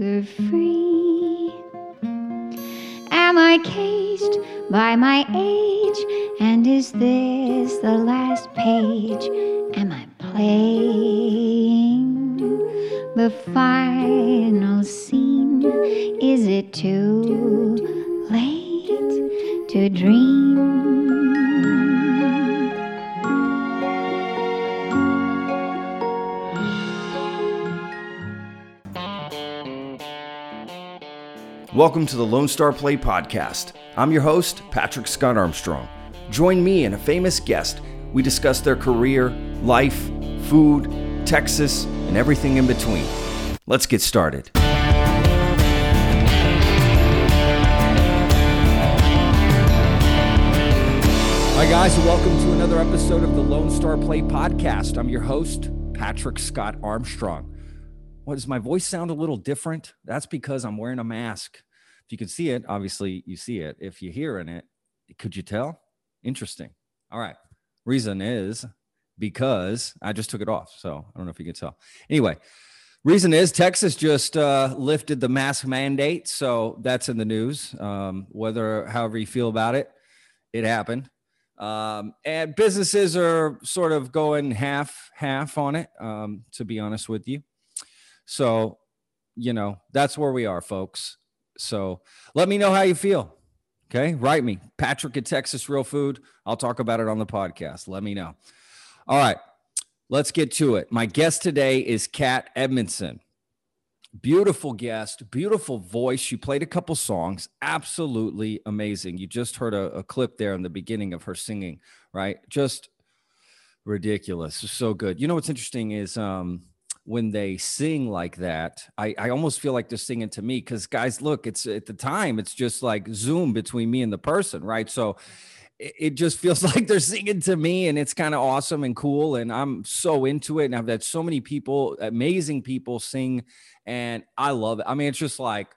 longer free? Am I caged by my age? And is this the last page? Am I playing the final scene? Is it too Welcome to the Lone Star Plate Podcast. I'm your host, Patrick Scott Armstrong. Join me and a famous guest. We discuss their career, life, food, Texas, and everything in between. Let's get started. Hi, guys, and welcome to another episode of the Lone Star Plate Podcast. I'm your host, Patrick Scott Armstrong. What does my voice sound a little different? That's because I'm wearing a mask. If you can see it, obviously you see it. If you're hearing it, could you tell? Interesting. All right. Reason is because I just took it off. So I don't know if you can tell. Anyway, reason is Texas just uh, lifted the mask mandate. So that's in the news. Um, whether, however you feel about it, it happened. Um, and businesses are sort of going half half on it, um, to be honest with you. So, you know, that's where we are, folks. So let me know how you feel. Okay. Write me, Patrick at Texas Real Food. I'll talk about it on the podcast. Let me know. All right. Let's get to it. My guest today is Kat Edmonson. Beautiful guest, beautiful voice. She played a couple songs, absolutely amazing. You just heard a, a clip there in the beginning of her singing, right? Just ridiculous. So good. You know what's interesting is um when they sing like that, I, I almost feel like they're singing to me because guys, look, it's at the time, it's just like Zoom between me and the person, right? So it, it just feels like they're singing to me and it's kind of awesome and cool. And I'm so into it. And I've had so many people, amazing people sing, and I love it. I mean, it's just like,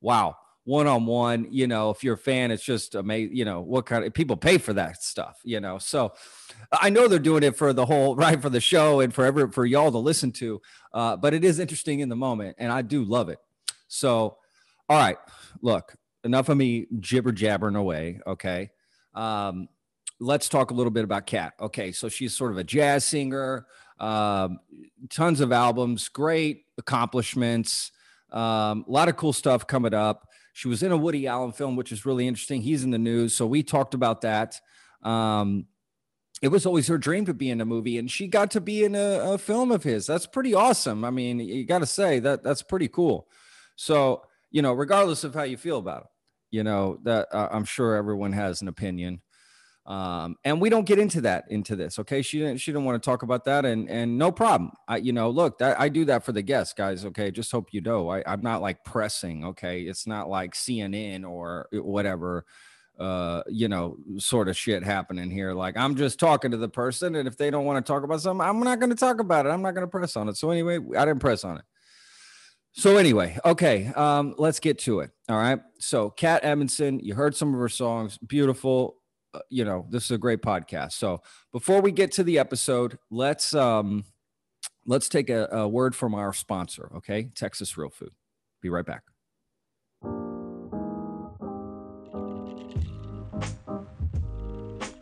wow one on one. You know, if you're a fan, it's just amazing. You know, what kind of people pay for that stuff, you know. So I know they're doing it for the whole, right, for the show and for every, for y'all to listen to. Uh, but it is interesting in the moment and I do love it. So, all right, look, enough of me jibber jabbering away. Okay. Um, let's talk a little bit about Kat. Okay. So she's sort of a jazz singer, um, tons of albums, great accomplishments, um, a lot of cool stuff coming up. She was in a Woody Allen film, which is really interesting. He's in the news. So we talked about that. Um, it was always her dream to be in a movie and she got to be in a, a film of his that's pretty awesome i mean you got to say that that's pretty cool so you know regardless of how you feel about it you know that uh, i'm sure everyone has an opinion um, and we don't get into that into this okay she didn't she didn't want to talk about that and and no problem i you know look that i do that for the guests guys okay just hope you know I, i'm not like pressing okay it's not like cnn or whatever uh, you know, sort of shit happening here. Like I'm just talking to the person, and if they don't want to talk about something, I'm not going to talk about it. I'm not going to press on it. So anyway, I didn't press on it. So anyway, okay, um, let's get to it. All right. So Kat Edmonson, you heard some of her songs, beautiful. Uh, you know, this is a great podcast. So before we get to the episode, let's um, let's take a, a word from our sponsor. Okay, Texas Real Food. Be right back.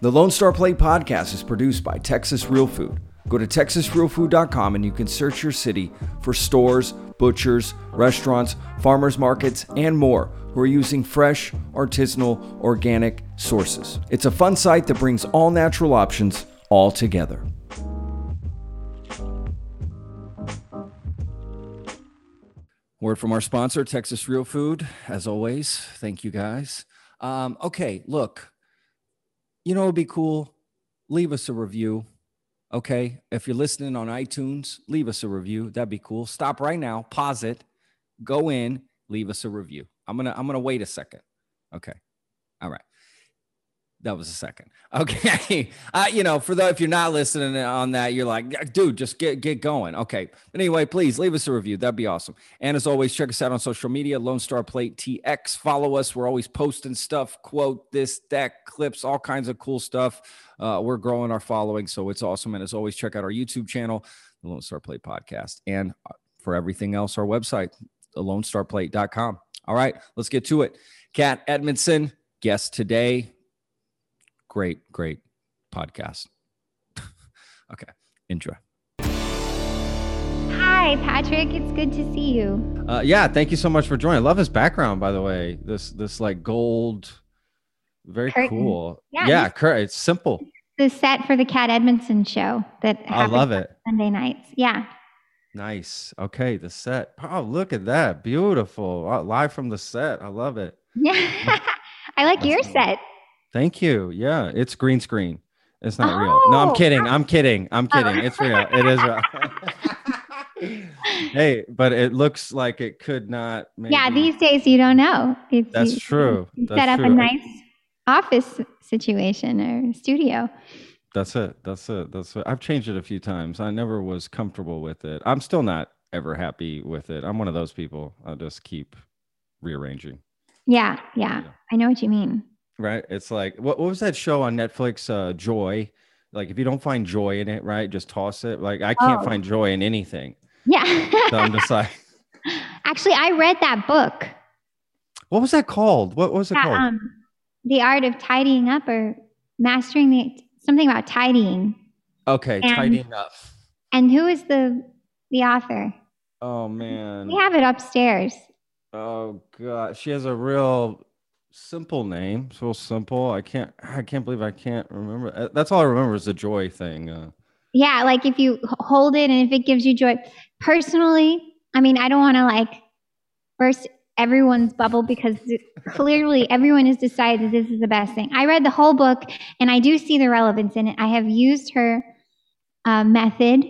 The Lone Star Plate podcast is produced by Texas Real Food. Go to texasrealfood.com and you can search your city for stores, butchers, restaurants, farmers markets, and more who are using fresh, artisanal, organic sources. It's a fun site that brings all natural options all together. Word from our sponsor, Texas Real Food. As always, thank you guys. Um, okay, look, you know, it'd be cool. Leave us a review. Okay. If you're listening on iTunes, leave us a review. That'd be cool. Stop right now, pause it, go in, leave us a review. I'm gonna I'm gonna wait a second. Okay. All right. That was a second. Okay. Uh, you know, for the if you're not listening on that, you're like, dude, just get get going. Okay. But anyway, please leave us a review. That'd be awesome. And as always, check us out on social media, Lone Star Plate TX. Follow us. We're always posting stuff, quote this, that, clips, all kinds of cool stuff. Uh, we're growing our following, so it's awesome. And as always, check out our YouTube channel, the Lone Star Plate Podcast, and uh, for everything else, our website, thelonestarplate.com. All right, let's get to it. Kat Edmonson, guest today. Great, great podcast. okay, enjoy. Hi, Patrick. It's good to see you. Uh, yeah, thank you so much for joining. I love his background, by the way. This this like gold, very Curtain. cool. Yeah, Yeah, cur- it's simple. The set for the Kat Edmonson show that I love it. Sunday nights. Yeah. Nice. Okay, the set. Oh, look at that. Beautiful. Uh, live from the set. I love it. Yeah. I like your That's- set. Thank you. Yeah, it's green screen. It's not real. No, I'm Oh. kidding. I'm kidding. I'm Oh. kidding. It's real. It is real. hey, but it looks like it could not. Maybe. Yeah, these days you don't know. It's, That's you- true. you That's set up true. a nice office situation or studio. That's it. That's it. That's it. I've changed it a few times. I never was comfortable with it. I'm still not ever happy with it. I'm one of those people. I'll just keep rearranging. Yeah, yeah. Yeah. I know what you mean. Right. It's like what, what was that show on Netflix? Uh Joy. Like if you don't find joy in it, right, just toss it. Like I can't Oh. find joy in anything. Yeah. So I'm just like, Actually, I read that book. what was that called? What was it that, called? um, the art of tidying up or mastering the something about tidying. okay, and- tidying up. And who is the the author? Oh man. We have it upstairs. Oh god. She has a real simple name. So simple. I can't I can't believe I can't remember. Uh, That's all I remember is the joy thing. Uh, Yeah, like if you hold it and if it gives you joy. Personally, I mean, I don't want to like burst everyone's bubble because clearly everyone has decided this is the best thing. I read the whole book and I do see the relevance in it. I have used her uh, method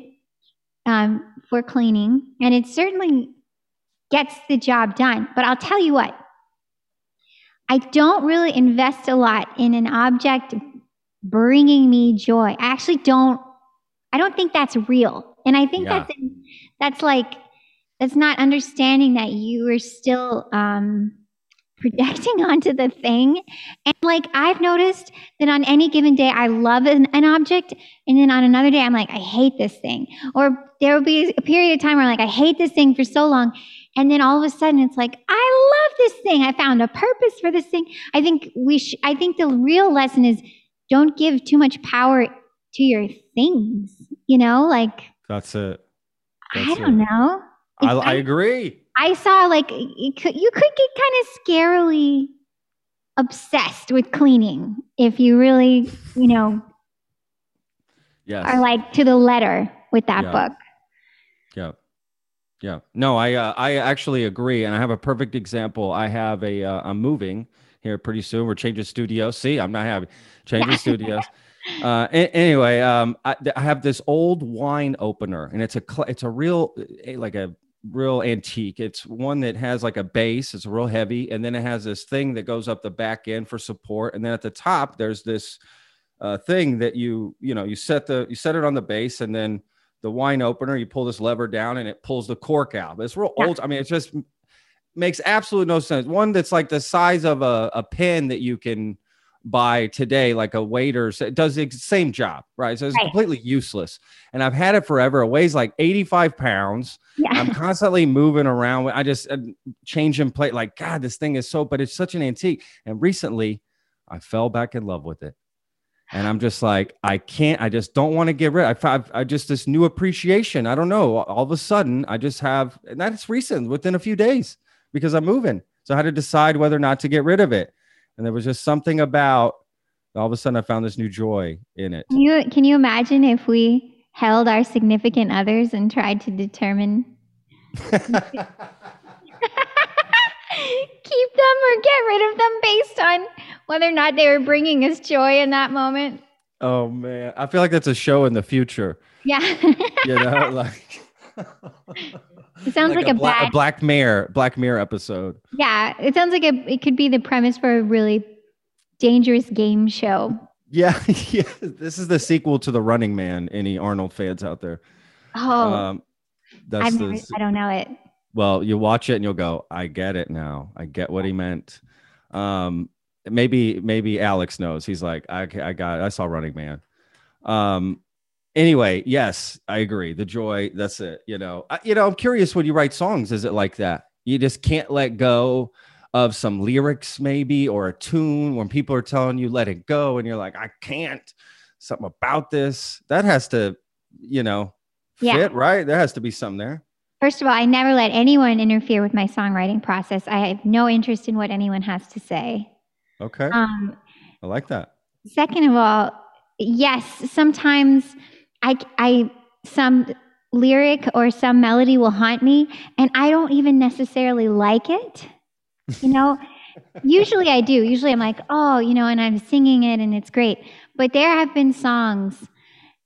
um, for cleaning and it certainly gets the job done. But I'll tell you what, I don't really invest a lot in an object bringing me joy. I actually don't I don't think that's real. And I think Yeah. that's that's like that's not understanding that you are still um projecting onto the thing. And like I've noticed that on any given day I love an, an object and then on another day I'm like I hate this thing. Or there will be a period of time where I'm like I hate this thing for so long and then all of a sudden it's like I love this thing. I found a purpose for this thing. I think we sh- I think the real lesson is don't give too much power to your things, you know? Like that's it. I don't it. know. I, I agree. I saw like it could, you could get kind of scarily obsessed with cleaning if you really, you know, Yes. are like to the letter with that Yeah. book. Yeah. No, I uh, I actually agree, and I have a perfect example. I have a uh, I'm moving here pretty soon. We're changing studios. See, I'm not happy. Changing studios. Uh, a- anyway, um, I, I have this old wine opener, and it's a cl- it's a real like a real antique. It's one that has like a base. It's real heavy, and then it has this thing that goes up the back end for support, and then at the top there's this uh, thing that you you know you set the you set it on the base, and then the wine opener, you pull this lever down and it pulls the cork out. But it's real Yeah. old. I mean, it just makes absolutely no sense. One that's like the size of a, a pen that you can buy today, like a waiter's, it does the same job, right? So it's Right. completely useless. And I've had it forever. It weighs like 85 pounds. Yeah. I'm constantly moving around. I just uh, changing plate. Like, God, this thing is so, but it's such an antique. And recently I fell back in love with it. And I'm just like, I can't, I just don't want to get rid. I found, I just this new appreciation. I don't know. All of a sudden, I just have, and that's recent within a few days because I'm moving. So I had to decide whether or not to get rid of it. And there was just something about all of a sudden I found this new joy in it. Can you can you imagine if we held our significant others and tried to determine keep them or get rid of them based on whether or not they were bringing us joy in that moment? oh man. I feel like that's a show in the future. Yeah. You know, like it sounds like, a, Bla- bad a Black Mirror, Black Mirror episode. Yeah, it sounds like a it could be the premise for a really dangerous game show. Yeah, yeah. This is the sequel to the Running Man. Any Arnold fans out there? Oh, Um, that's the, never, I don't know it. Well, you watch it and you'll go, I get it now. I get what he meant. Um, maybe maybe Alex knows. He's like, I I got. It. I saw Running Man. Um, anyway, yes, I agree. The joy. That's it. You know. I, you know. I'm curious when you write songs. Is it like that? You just can't let go of some lyrics, maybe, or a tune when people are telling you let it go, and you're like, I can't. Something about this that has to, you know, fit Yeah. right. There has to be something there. First of all, I never let anyone interfere with my songwriting process. I have no interest in what anyone has to say. Okay, Um, I like that. second of all, yes, sometimes I, I, some lyric or some melody will haunt me, and I don't even necessarily like it. You know, usually I do. Usually I'm like, oh, you know, and I'm singing it and it's great. But there have been songs,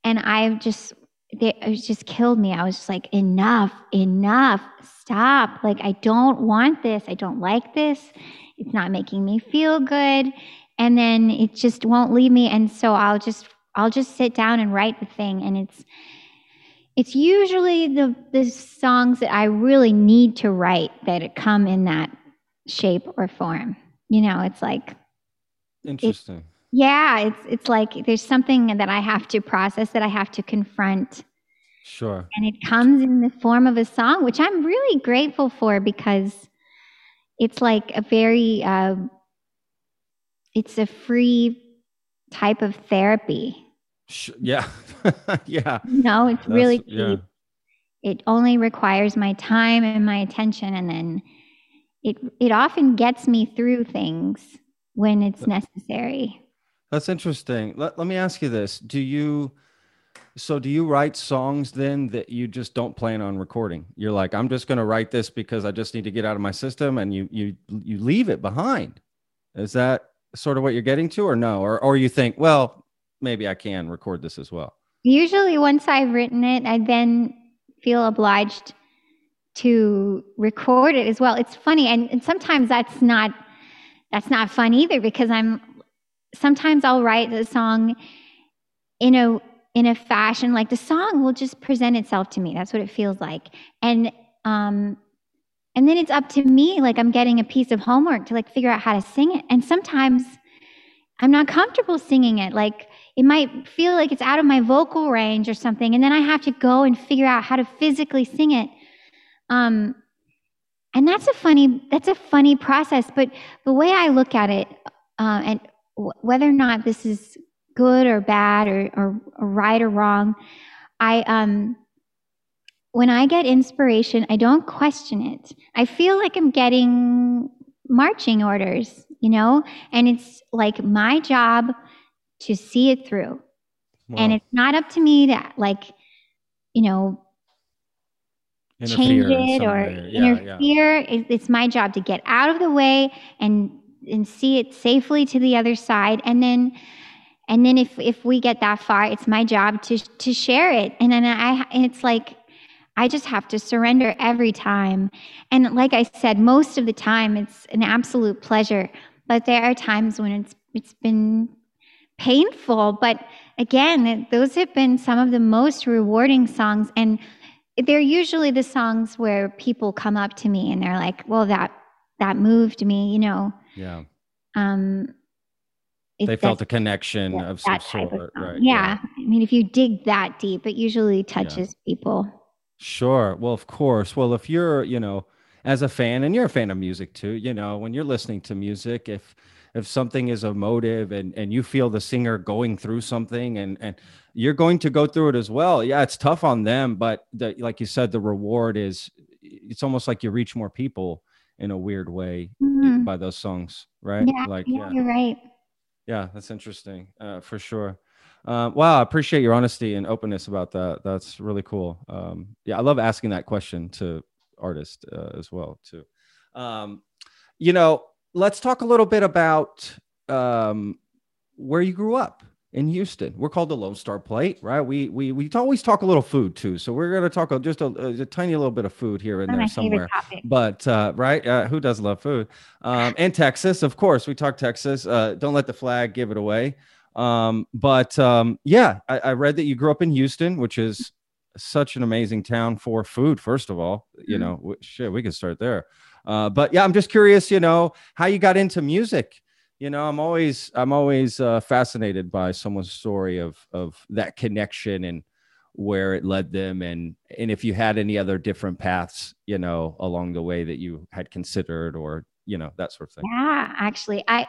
and I've just, they, it just killed me. I was just like, enough, enough, stop. Like, I don't want this. I don't like this. It's not making me feel good. And then it just won't leave me. And so I'll just, I'll just sit down and write the thing. And it's, it's usually the, the songs that I really need to write that come in that shape or form. You know, it's like, Interesting. Yeah, it's it's like there's something that I have to process that I have to confront Sure. and it comes in the form of a song which I'm really grateful for because it's like a very uh, it's a free type of therapy. Yeah. yeah. No, it's really That's- yeah. It only requires my time and my attention and then it it often gets me through things when it's necessary. That's interesting. Let, let me ask you this. Do you so do you write songs then that you just don't plan on recording? You're like, I'm just gonna write this because I just need to get out of my system and you you you leave it behind. Is that sort of what you're getting to or no? Or or you think, well, maybe I can record this as well. Usually, once I've written it, I then feel obliged to record it as well. It's funny, and, and sometimes that's not that's not fun either because I'm sometimes I'll write the song in a in a fashion like the song will just present itself to me. That's what it feels like, and um, and then it's up to me. Like I'm getting a piece of homework to like figure out how to sing it, and sometimes I'm not comfortable singing it. Like it might feel like it's out of my vocal range or something and then i have to go and figure out how to physically sing it um, and that's a funny that's a funny process but the way i look at it uh, and whether or not this is good or bad or, or, or right or wrong i um when i get inspiration i don't question it i feel like i'm getting marching orders you know and it's like my job to see it through. And it's not up to me to like, you know, change Interfere in it or. Yeah, interfere. It- It's my job to get out of the way and and see it safely to the other side. And then and then if if we get that far, it's my job to to share it. And then I and it's like I just have to surrender every time. And like I said, most of the time it's an absolute pleasure. But there are times when it's it's been painful. But again, those have been some of the most rewarding songs. And they're usually the songs where people come up to me and they're like, well, that that moved me, you know. Yeah. Um They felt a connection yeah, of some sort. of right. yeah. I mean, if you dig that deep, it usually touches people. Sure. Well, of course. Well, if you're, you know, as a fan, and you're a fan of music too, you know, when you're listening to music, if if something is emotive and and you feel the singer going through something and and you're going to go through it as well. Yeah, it's tough on them, but the, like you said, the reward is it's almost like you reach more people in a weird way Mhm. by those songs, right? Yeah, like yeah, you're right. yeah, that's interesting uh, for sure. Um, wow, I appreciate your honesty and openness about that. That's really cool. Um, yeah, I love asking that question to artists uh, as well too. Um, you know, let's talk a little bit about um, where you grew up in Houston. We're called the Lone Star Plate, right? We we we always talk a little food too, so we're going to talk just a, a tiny little bit of food here and there somewhere. but uh, right uh, who does love food? Um, and texas of course. We talk texas. Uh, don't let the flag give it away. Um, but um, yeah I, I read that you grew up in houston which is such an amazing town for food first of all. You Mhm. know w- shit we could start there. Uh, but yeah i'm just curious you know how you got into music you know i'm always i'm always uh, fascinated by someone's story of of that connection and where it led them and and if you had any other different paths you know along the way that you had considered or you know that sort of thing. Yeah actually i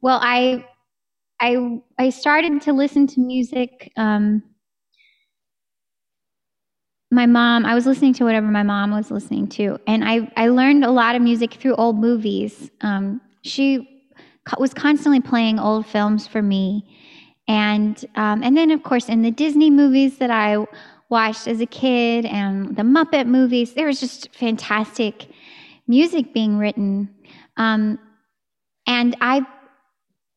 well i i i started to listen to music um my mom i was listening to whatever my mom was listening to and i i learned a lot of music through old movies. Um she was constantly playing old films for me and um, and then of course in the Disney movies that I watched as a kid and the Muppet movies, there was just fantastic music being written, um, and I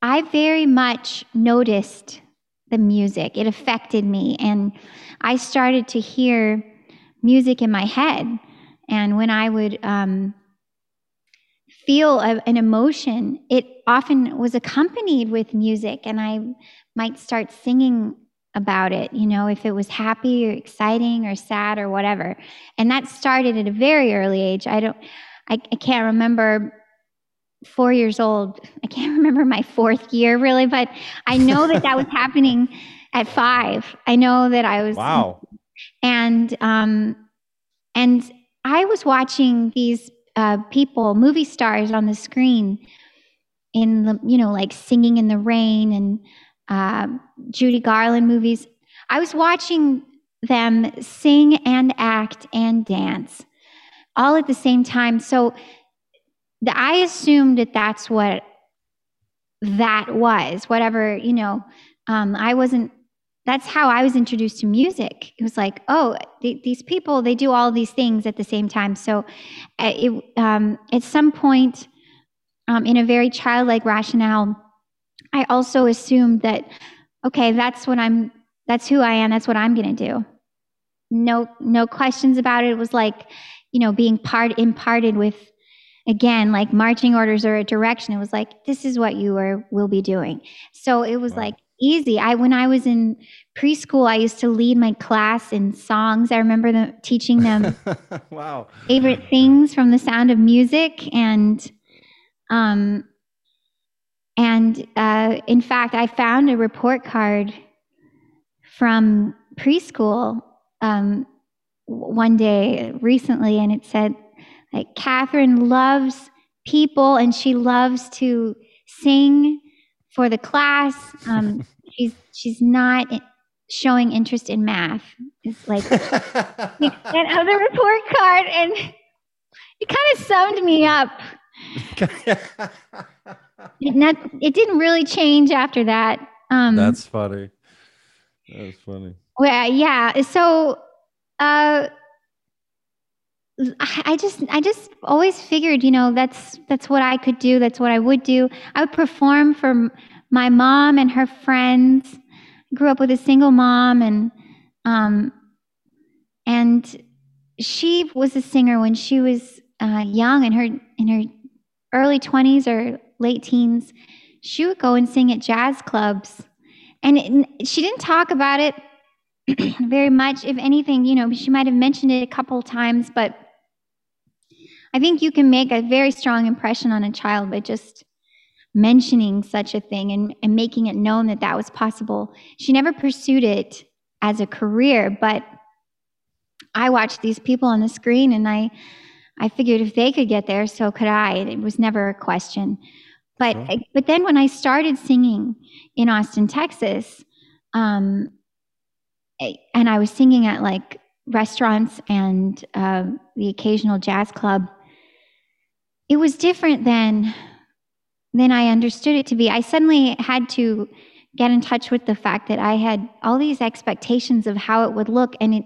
I very much noticed the music. It affected me, and I started to hear music in my head. And when I would um, feel a, an emotion, it often was accompanied with music, and I might start singing about it, you know, if it was happy or exciting or sad or whatever. And that started at a very early age. I don't, I, I can't remember four years old. I can't remember my fourth year really, but I know that that was happening at five. I know that I was. Wow. And, um, and I was watching these uh, people, movie stars on the screen in the, you know, like singing in the rain and uh, Judy Garland movies. I was watching them sing and act and dance all at the same time. So the, I assumed that that's what that was, whatever, you know, um, I wasn't, that's how I was introduced to music. It was like, oh, th- these people, they do all these things at the same time. So uh, it, um, at some point, um, in a very childlike rationale, I also assumed that, okay, that's what I'm, that's who I am, that's what I'm going to do. No, no questions about it. It was like, you know, being part imparted with, again, like marching orders or a direction. It was like, this is what you are will be doing. So it was wow. like easy. I when I was in preschool, I used to lead my class in songs. I remember them teaching them wow favorite things from the sound of music and um and uh, in fact, I found a report card from preschool um, one day recently, and it said, like, Catherine loves people and she loves to sing for the class. Um, she's she's not showing interest in math. It's like that other report card, and it kind of summed me up. it, not, it didn't really change after that. Um, That's funny. That's funny. Well, yeah. So, uh, I just, I just always figured, you know, that's that's what I could do. That's what I would do. I would perform for my mom and her friends. I grew up with a single mom, and um, and she was a singer when she was uh, young, in her in her early twenties or late teens, she would go and sing at jazz clubs. And it, she didn't talk about it very much. If anything, you know, she might have mentioned it a couple times, but I think you can make a very strong impression on a child by just mentioning such a thing and, and making it known that that was possible. She never pursued it as a career, but I watched these people on the screen and I I figured if they could get there, so could I. It was never a question. But but then when I started singing in Austin, Texas, um, and I was singing at like restaurants and uh, the occasional jazz club, it was different than than I understood it to be. I suddenly had to get in touch with the fact that I had all these expectations of how it would look, and it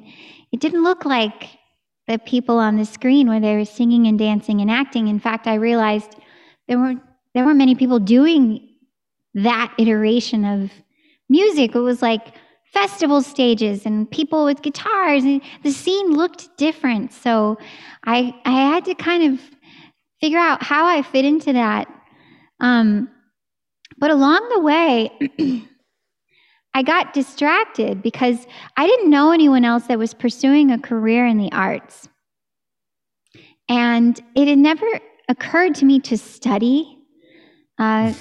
it didn't look like the people on the screen where they were singing and dancing and acting. In fact, I realized there weren't there weren't many people doing that iteration of music. It was like festival stages and people with guitars and the scene looked different. So I I had to kind of figure out how I fit into that. Um, but along the way, I got distracted because I didn't know anyone else that was pursuing a career in the arts. And it had never occurred to me to study uh,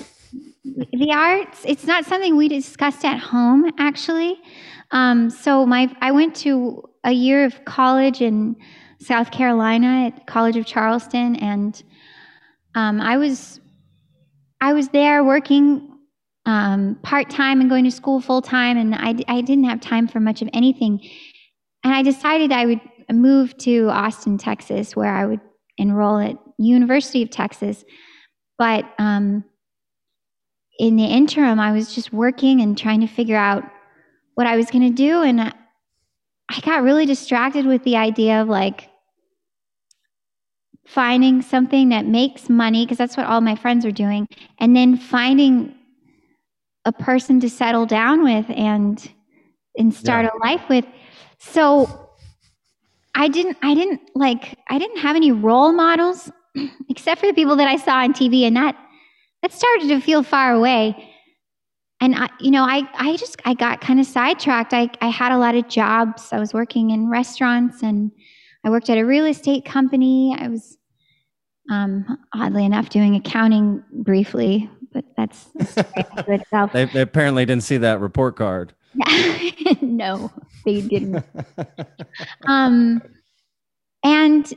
the arts, it's not something we discussed at home, actually. Um, so my, I went to a year of college in South Carolina at College of Charleston, and um, I was, I was there working um, part time and going to school full time, and I, I didn't have time for much of anything. And I decided I would move to Austin, Texas, where I would enroll at University of Texas. But um, in the interim, I was just working and trying to figure out what I was going to do. And I, I got really distracted with the idea of like finding something that makes money, because that's what all my friends were doing, and then finding a person to settle down with and and start yeah. a life with. So I didn't I didn't like I didn't have any role models except for the people that I saw on TV and that that started to feel far away. And I, you know, I, I just, I got kind of sidetracked. I, I had a lot of jobs. I was working in restaurants and I worked at a real estate company. I was, um, oddly enough, doing accounting briefly, but that's, itself. They, they apparently didn't see that report card. no, they didn't. um, and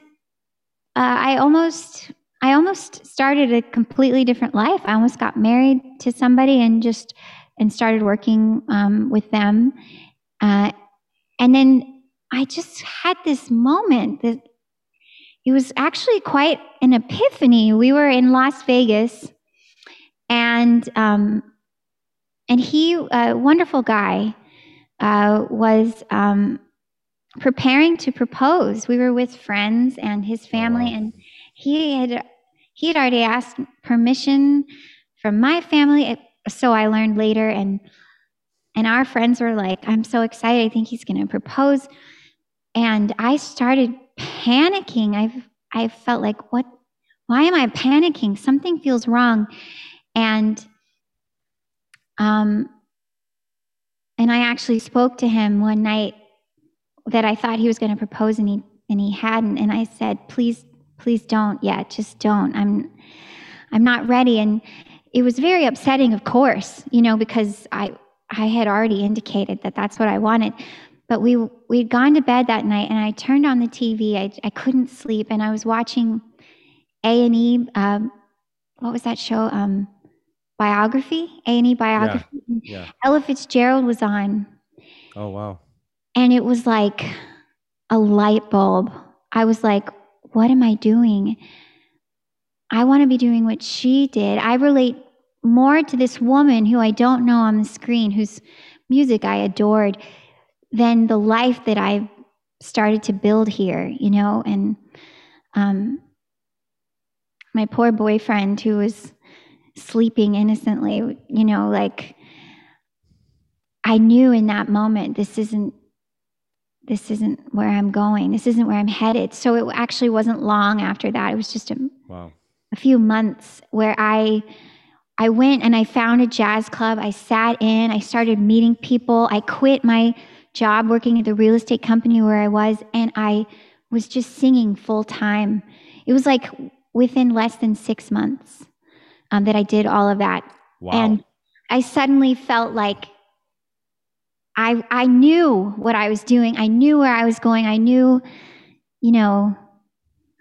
uh, I almost I almost started a completely different life. I almost got married to somebody and just and started working um, with them. Uh, and then I just had this moment that it was actually quite an epiphany. We were in Las Vegas, and um, and he, a wonderful guy, uh, was um, preparing to propose. We were with friends and his family, and he had he had already asked permission from my family so i learned later and and our friends were like i'm so excited i think he's going to propose and i started panicking. I've i felt like what why am i panicking? Something feels wrong. And um and i actually spoke to him one night that i thought he was going to propose and he and he hadn't. And i said please please don't yet. Just don't. I'm i'm not ready. And it was very upsetting of course you know because i i had already indicated that that's what i wanted but we we'd gone to bed that night and i turned on the tv i, I couldn't sleep and i was watching a&e um, what was that show um, biography a&e biography yeah. yeah. ella fitzgerald was on oh wow and it was like a light bulb i was like what am I doing? I want to be doing what she did. I relate more to this woman who I don't know on the screen, whose music I adored, than the life that I started to build here, you know? And um, my poor boyfriend who was sleeping innocently, you know, like I knew in that moment this isn't this isn't where I'm going. This isn't where I'm headed. So it actually wasn't long after that. It was just a, wow. a few months where I I went and I found a jazz club. I sat in, I started meeting people. I quit my job working at the real estate company where I was and I was just singing full time. It was like within less than 6 months um, that I did all of that. Wow. And I suddenly felt like I, I knew what I was doing. I knew where I was going. I knew, you know,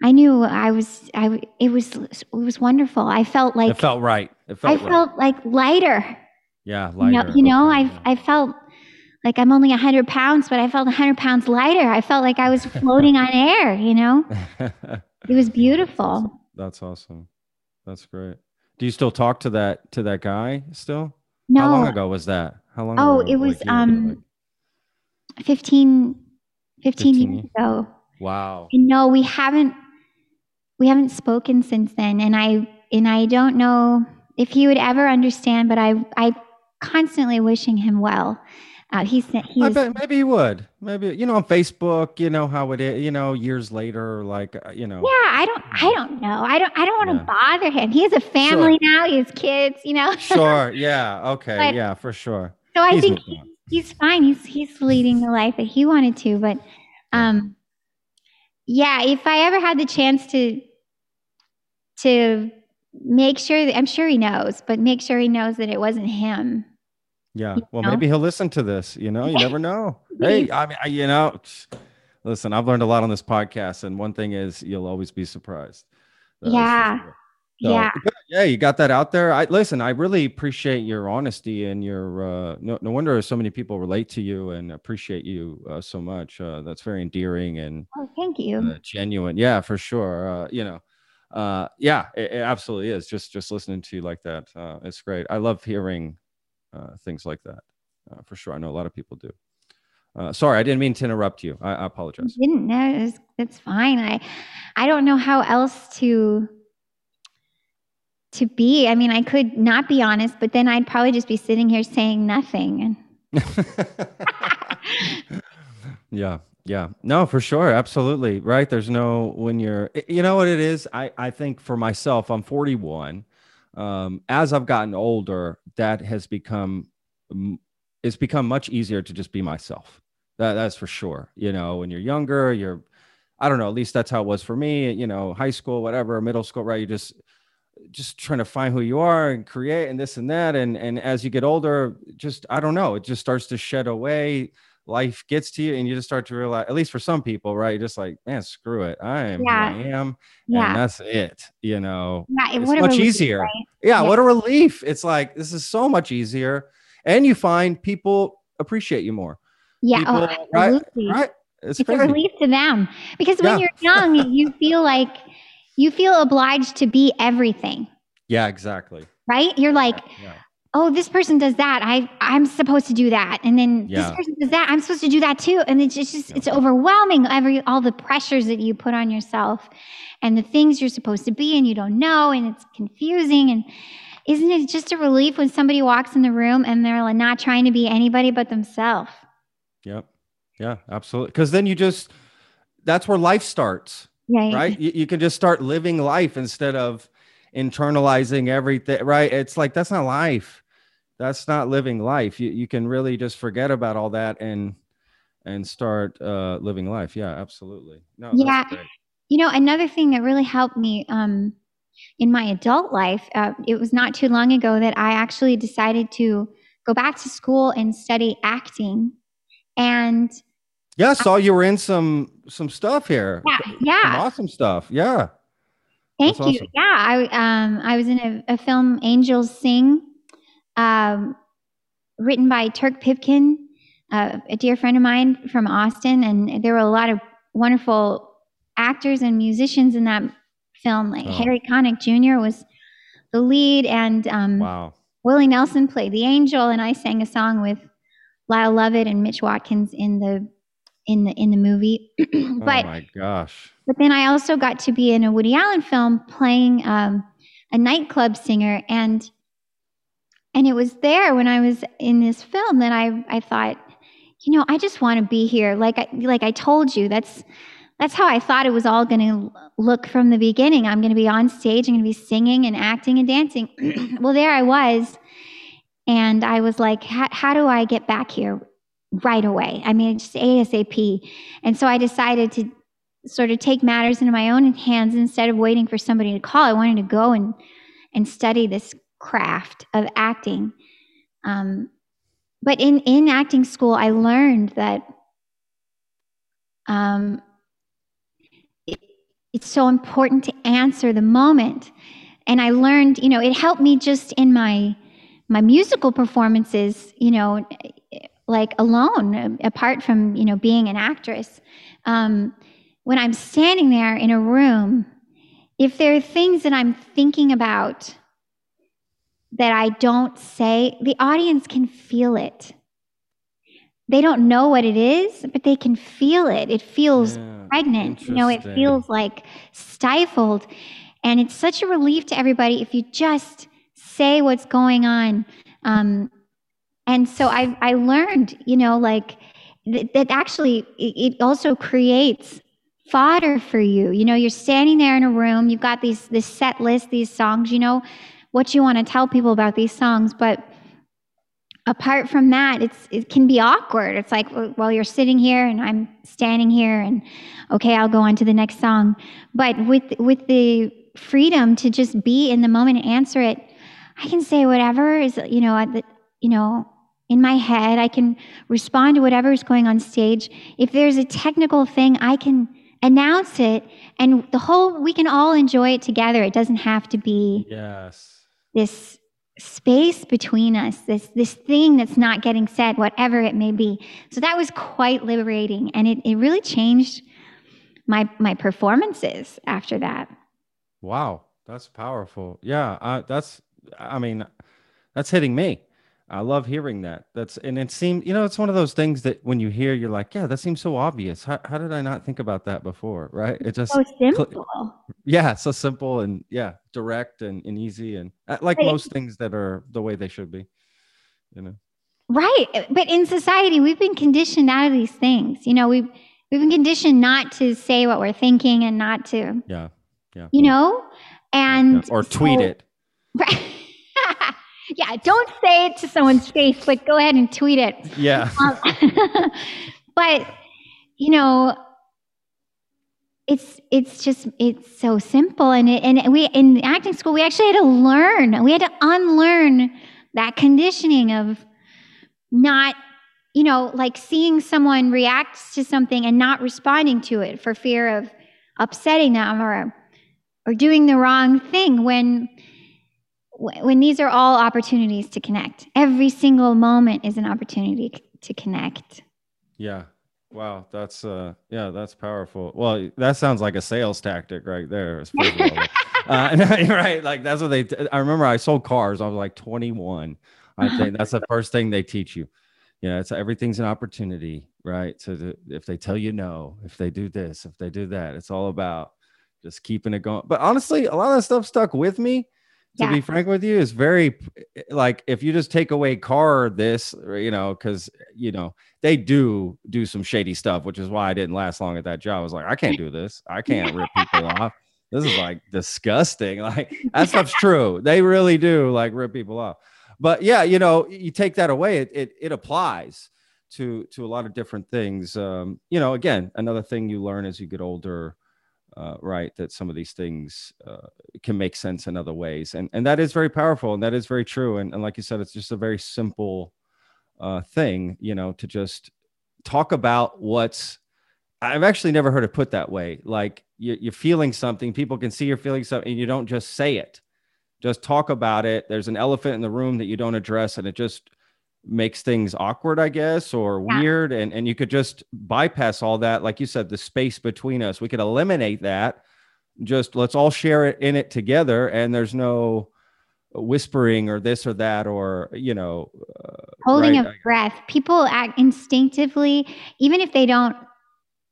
I knew I was, I, it was, it was wonderful. I felt like, it felt right. It felt I right. felt like lighter. Yeah. Lighter. You know, you know I, I felt like I'm only hundred pounds, but I felt hundred pounds lighter. I felt like I was floating on air, you know, it was beautiful. That's awesome. That's great. Do you still talk to that, to that guy still? No. How long ago was that? How long? Oh, ago, it was like um, 15, 15, 15 years ago. Wow. And no, we haven't we haven't spoken since then, and I and I don't know if he would ever understand. But I I constantly wishing him well. Uh, he's, he's I bet maybe he would. Maybe you know on Facebook, you know how it is. You know, years later, like uh, you know. Yeah, I don't. I don't know. I don't. I don't want to yeah. bother him. He has a family sure. now. He has kids. You know. sure. Yeah. Okay. But, yeah. For sure. So I he's think he, he's fine. He's he's leading the life that he wanted to. But, um, yeah. If I ever had the chance to to make sure that I'm sure he knows, but make sure he knows that it wasn't him. Yeah. You Well, know? maybe he'll listen to this. You know, you never know. hey, I mean, I, you know, listen, I've learned a lot on this podcast, and one thing is you'll always be surprised. That Yeah. sure. So, yeah. Yeah, you got that out there. I listen, I really appreciate your honesty and your uh no, no wonder so many people relate to you and appreciate you uh, so much. Uh that's very endearing and Oh, thank you. uh, genuine. Yeah, for sure. Uh, you know, uh, yeah, it, it absolutely is. Just just listening to you like that, uh, it's great. I love hearing things like that. Uh, for sure, I know a lot of people do. Uh, sorry, I didn't mean to interrupt you. I, I apologize. didn't. Know it's, it's fine. I i don't know how else to to be. I mean i could not be honest but then i'd probably just be sitting here saying nothing and yeah yeah. No for sure. Absolutely. Right? There's no when you're you know what it is? I i think for myself i'm 41 um as i've gotten older that has become it's become much easier to just be myself. That that's for sure. You know when you're younger you're i don't know at least that's how it was for me you know high school whatever middle school right? You just just trying to find who you are and create and this and that. And and as you get older just i don't know it just starts to shed away life gets to you and you just start to realize at least for some people right? You're just like man screw it. I am Yeah. who i am and yeah. that's it you know? Yeah it's much relief, easier. right? yeah, Yeah. what a relief. It's like this is so much easier. And you find people appreciate you more. Yeah oh, people, oh, right right? It's, it's a relief to them. Because when Yeah. you're young you feel like you feel obliged to be everything. Yeah exactly. Right? You're like yeah oh this person does that i i'm supposed to do that and then Yeah. this person does that i'm supposed to do that too and it's just, Yeah. it's overwhelming every all the pressures that you put on yourself and the things you're supposed to be and you don't know and it's confusing and isn't it just a relief when somebody walks in the room and they're like not trying to be anybody but themselves Yep. Yeah, absolutely. Because then you just, that's where life starts, right right? You, you can just start living life instead of internalizing everything, right? It's like, that's not life. That's not living life. You, you can really just forget about all that and, and start uh, living life. Yeah, absolutely. No, Yeah. You know, another thing that really helped me um, in my adult life, uh, it was not too long ago that I actually decided to go back to school and study acting. And Yeah, I saw you were in some, some stuff here. yeah, Some yeah, awesome stuff. Yeah. Thank that's you. awesome. Yeah, I um, I was in a, a film, Angels Sing, um, written by Turk Pipkin, uh, a dear friend of mine from Austin, and there were a lot of wonderful actors and musicians in that film. Like Oh. Harry Connick Jr. was the lead, and um, Wow. Willie Nelson played the angel, and I sang a song with Lyle Lovett and Mitch Watkins in the in the in the movie. but oh my gosh. but then I also got to be in a Woody Allen film playing um, a nightclub singer, and and it was there when I was in this film that I I thought, you know, I just want to be here. Like I like I told you, that's that's how I thought it was all going to look from the beginning. I'm going to be on stage, I'm going to be singing and acting and dancing. well, there I was, and I was like, how how do I get back here right away? I mean, just ASAP. And so I decided to sort of take matters into my own hands instead of waiting for somebody to call. I wanted to go and and study this craft of acting. Um, but in in acting school, I learned that um, it, it's so important to answer the moment. And I learned, you know, it helped me just in my my musical performances, you know, like alone, apart from you know being an actress. Um, when I'm standing there in a room, if there are things that I'm thinking about that I don't say, the audience can feel it. They don't know what it is, but they can feel it. It feels Yeah, pregnant. You know, it feels like stifled. And it's such a relief to everybody if you just say what's going on. Um, and so I, I learned, you know, like th- that actually it, it also creates fodder for you. You know, you're standing there in a room, you've got these this set list, these songs, you know, what you want to tell people about these songs, but apart from that, it's it can be awkward. It's like well, you're sitting here and I'm standing here and okay, I'll go on to the next song. But with with the freedom to just be in the moment and answer it. I can say whatever is, you know, the, you know, in my head. I can respond to whatever is going on stage. If there's a technical thing, I can announce it and the whole we can all enjoy it together. It doesn't have to be yes. this space between us, this this thing that's not getting said, whatever it may be. So that was quite liberating and it, it really changed my my performances after that. Wow, that's powerful. Yeah, uh, that's I mean, that's hitting me. I love hearing that. That's and it seemed, you know, it's one of those things that when you hear, you're like, yeah, that seems so obvious. How, how did I not think about that before? Right? It just so simple. yeah, so simple and yeah, direct and, and easy and uh, like right. most things that are the way they should be. You know. Right, but in society, we've been conditioned out of these things. You know, we've we've been conditioned not to say what we're thinking and not to. Yeah. Yeah. You know, and yeah. or tweet so, it. Right. Yeah, don't say it to someone's face, but go ahead and tweet it. Yeah. Um, but you know, it's it's just it's so simple, and it, and we in acting school we actually had to learn, we had to unlearn that conditioning of not you know like seeing someone react to something and not responding to it for fear of upsetting them or or doing the wrong thing when when these are all opportunities to connect. Every single moment is an opportunity to connect. Yeah. Wow, that's uh yeah, that's powerful. Well, that sounds like a sales tactic right there. uh, right, like that's what they. T- I remember I sold cars. I was like 21. I think that's the first thing they teach you. You know, it's everything's an opportunity, right? So the, if they tell you no, if they do this, if they do that, it's all about just keeping it going. But honestly, a lot of that stuff stuck with me to yeah. be frank with you is very like if you just take away car this you know because you know they do do some shady stuff which is why i didn't last long at that job. I was like i can't do this. I can't rip people off. This is like disgusting. Like that stuff's true. They really do like rip people off. But yeah you know you take that away it it, it applies to to a lot of different things. Um you know again another thing you learn as you get older uh, right that some of these things uh, can make sense in other ways. And and that is very powerful and that is very true. And, and like you said it's just a very simple uh, thing you know to just talk about what's i've actually never heard it put that way. Like you, you're feeling something people can see you're feeling something and you don't just say it. Just talk about it. There's an elephant in the room that you don't address and it just makes things awkward, I guess, or yeah. weird. And, and you could just bypass all that. Like you said, the space between us, we could eliminate that. Just let's all share it in it together. And there's no whispering or this or that, or, you know, uh, holding right? a breath. People act instinctively, even if they don't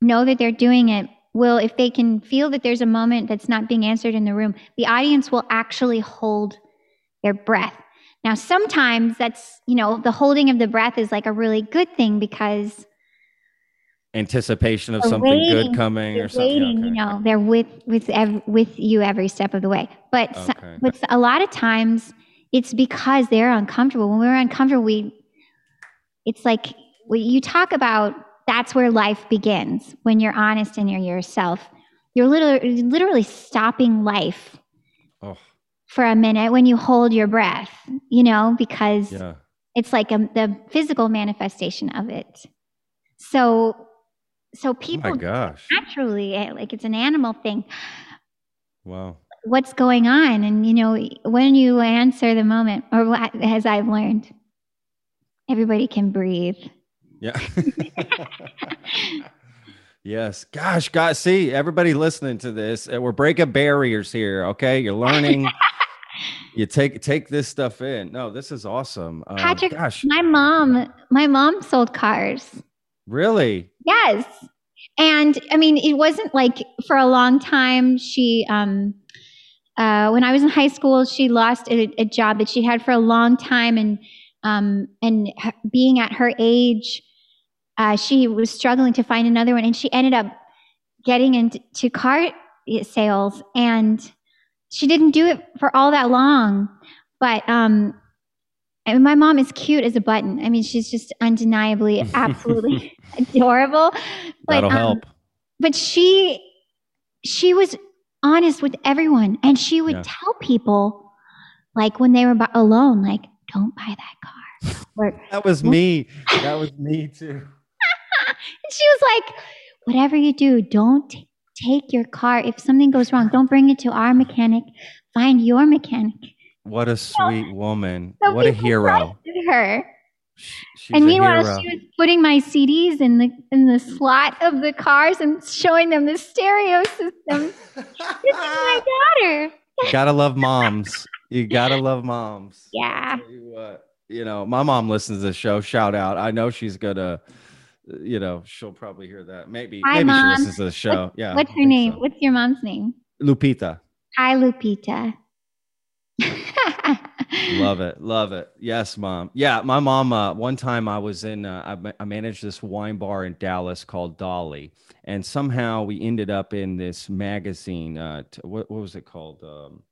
know that they're doing it. Will, if they can feel that there's a moment that's not being answered in the room, the audience will actually hold their breath now, sometimes that's, you know, the holding of the breath is like a really good thing because anticipation of something waiting, good coming or something. Waiting, okay. You know, they're with with ev- with you every step of the way. But okay. so, but a lot of times it's because they're uncomfortable. When we're uncomfortable, we it's like you talk about that's where life begins when you're honest and you're yourself. You're literally literally stopping life. Oh for a minute when you hold your breath, you know, because yeah. it's like a, the physical manifestation of it. So, so people oh gosh. naturally, eh, like it's an animal thing. Wow. What's going on? And, you know, when you answer the moment, or as I've learned, everybody can breathe. Yeah. Yes. Gosh, guys, see everybody listening to this. Uh, we're breaking barriers here. Okay. You're learning. you take take this stuff in. No, this is awesome. Um, Patrick, gosh. my mom, my mom sold cars. Really? Yes. And I mean, it wasn't like for a long time. She, um, uh, when I was in high school, she lost a, a job that she had for a long time, and um, and being at her age, uh, she was struggling to find another one, and she ended up getting into car sales, and she didn't do it for all that long. But um, I mean, my mom is cute as a button. I mean, she's just undeniably, absolutely adorable. But, That'll um, help. But she, she was honest with everyone. And she would Yeah. tell people, like when they were bu- alone, like, don't buy that car. Or That was me. That was me too. And she was like, whatever you do, don't t- take your car. If something goes wrong, don't bring it to our mechanic. Find your mechanic. What a sweet woman. So What a hero. her. She's and meanwhile, hero. she was putting my CDs in the in the slot of the cars and showing them the stereo system. This is my daughter. gotta love moms. You gotta love moms. Yeah. You what, you know, my mom listens to the show. Shout out. I know she's gonna, you know, she'll probably hear that. Maybe, Hi, maybe Mom. she listens to the show. yeah. What's her name? so. What's your mom's name? Lupita. Hi, Lupita. Love it. Love it. Yes, mom. Yeah, my mom. Uh, one time I was in, uh, I, ma- I managed this wine bar in Dallas called Dolly, and somehow we ended up in this magazine. Uh, t- what, what was it called? Um,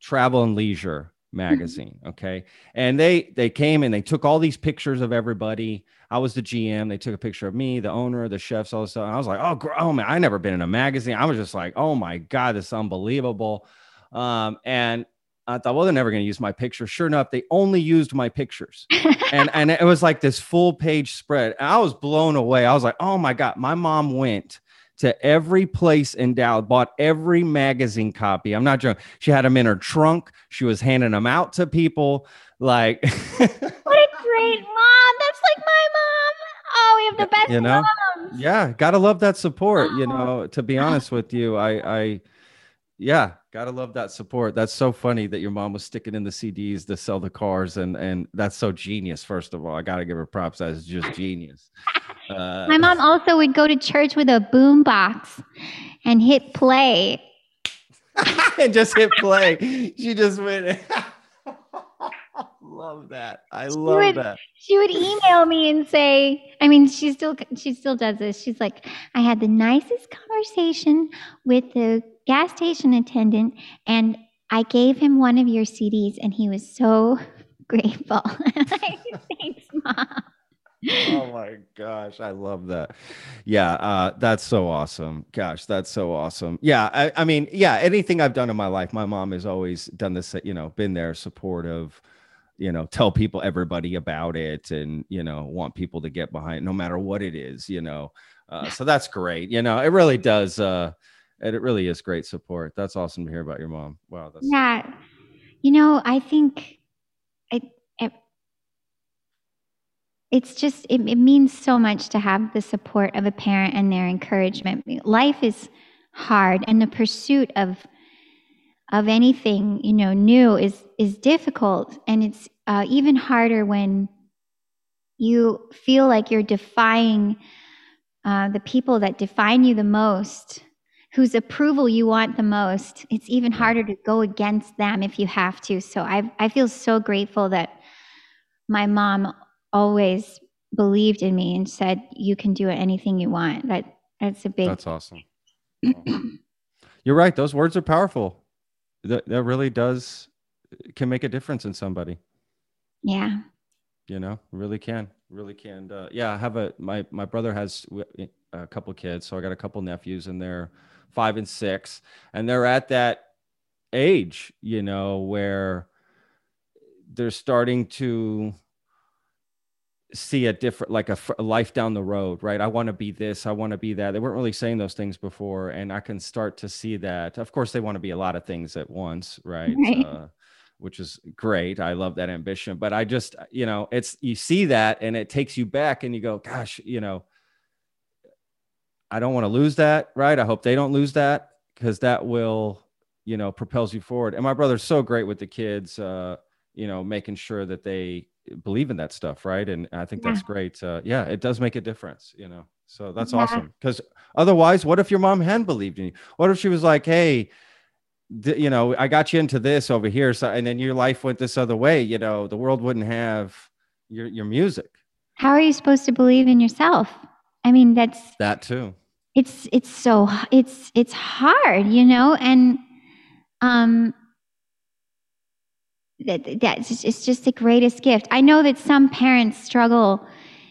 Travel and Leisure magazine. Okay, and they they came and they took all these pictures of everybody. I was the GM. They took a picture of me, the owner, the chefs, all this stuff. And I was like, oh, oh man, I never been in a magazine. I was just like, oh my god, this is unbelievable. Um, and I thought, well, they're never going to use my picture. Sure enough, they only used my pictures, and and it was like this full page spread. And I was blown away. I was like, oh my god, my mom went to every place in Dallas, bought every magazine copy. I'm not joking. She had them in her trunk. She was handing them out to people. Like, what a great mom. That's like my mom. Oh, we have the best You know? moms. yeah, gotta love that support. You Oh. know, to be honest with you, I, I, yeah, gotta love that support. That's so funny that your mom was sticking in the CDs to sell the cars, and and that's so genius. First of all, I gotta give her props. That's just genius. Uh, My mom also would go to church with a boom box and hit play. and just hit play. She just went. love that. I love would- that. She would email me and say, I mean, she still she still does this. She's like, I had the nicest conversation with the gas station attendant, and I gave him one of your CDs, and he was so grateful. Thanks, mom. Oh my gosh i love that. Yeah uh that's so awesome. Gosh that's so awesome. Yeah I, I mean yeah anything i've done in my life my mom has always done this you know been there supportive you know tell people everybody about it and you know want people to get behind no matter what it is you know uh, so that's great you know it really does uh and it really is great support. That's awesome to hear about your mom. Wow that's Yeah, you know, I think it, it it's just it, it means so much to have the support of a parent and their encouragement. Life is hard, and the pursuit of of anything you know new is is difficult, and it's uh, even harder when you feel like you're defying uh, the people that define you the most whose approval you want the most, it's even harder to go against them if you have to. So I I feel so grateful that my mom always believed in me and said you can do anything you want. That that's a big That's awesome. You're right. Those words are powerful. That that really does can make a difference in somebody. yeah. You know, really can, really can. Uh, yeah, I have a my my brother has a couple kids, so I got a couple nephews, and they're five and six, and they're at that age, you know, where they're starting to see a different like a, life down the road right? I want to be this i want to be that. They weren't really saying those things before and i can start to see that. Of course they want to be a lot of things at once right, Right. Uh, which is great. I love that ambition but i just you know it's you see that and it takes you back and you go gosh you know i don't want to lose that right? I hope they don't lose that because that will you know propels you forward. And my brother's so great with the kids uh you know making sure that they believe in that stuff right? And i think that's great uh, yeah it does make a difference you know? So that's Yeah. awesome because otherwise what if your mom hadn't believed in you? What if she was like hey th- you know i got you into this over here so and then your life went this other way you know? The world wouldn't have your your music. How are you supposed to believe in yourself? I mean, that's that too. It's it's so it's it's hard you know? And um that that's just, it's just the greatest gift i know that some parents struggle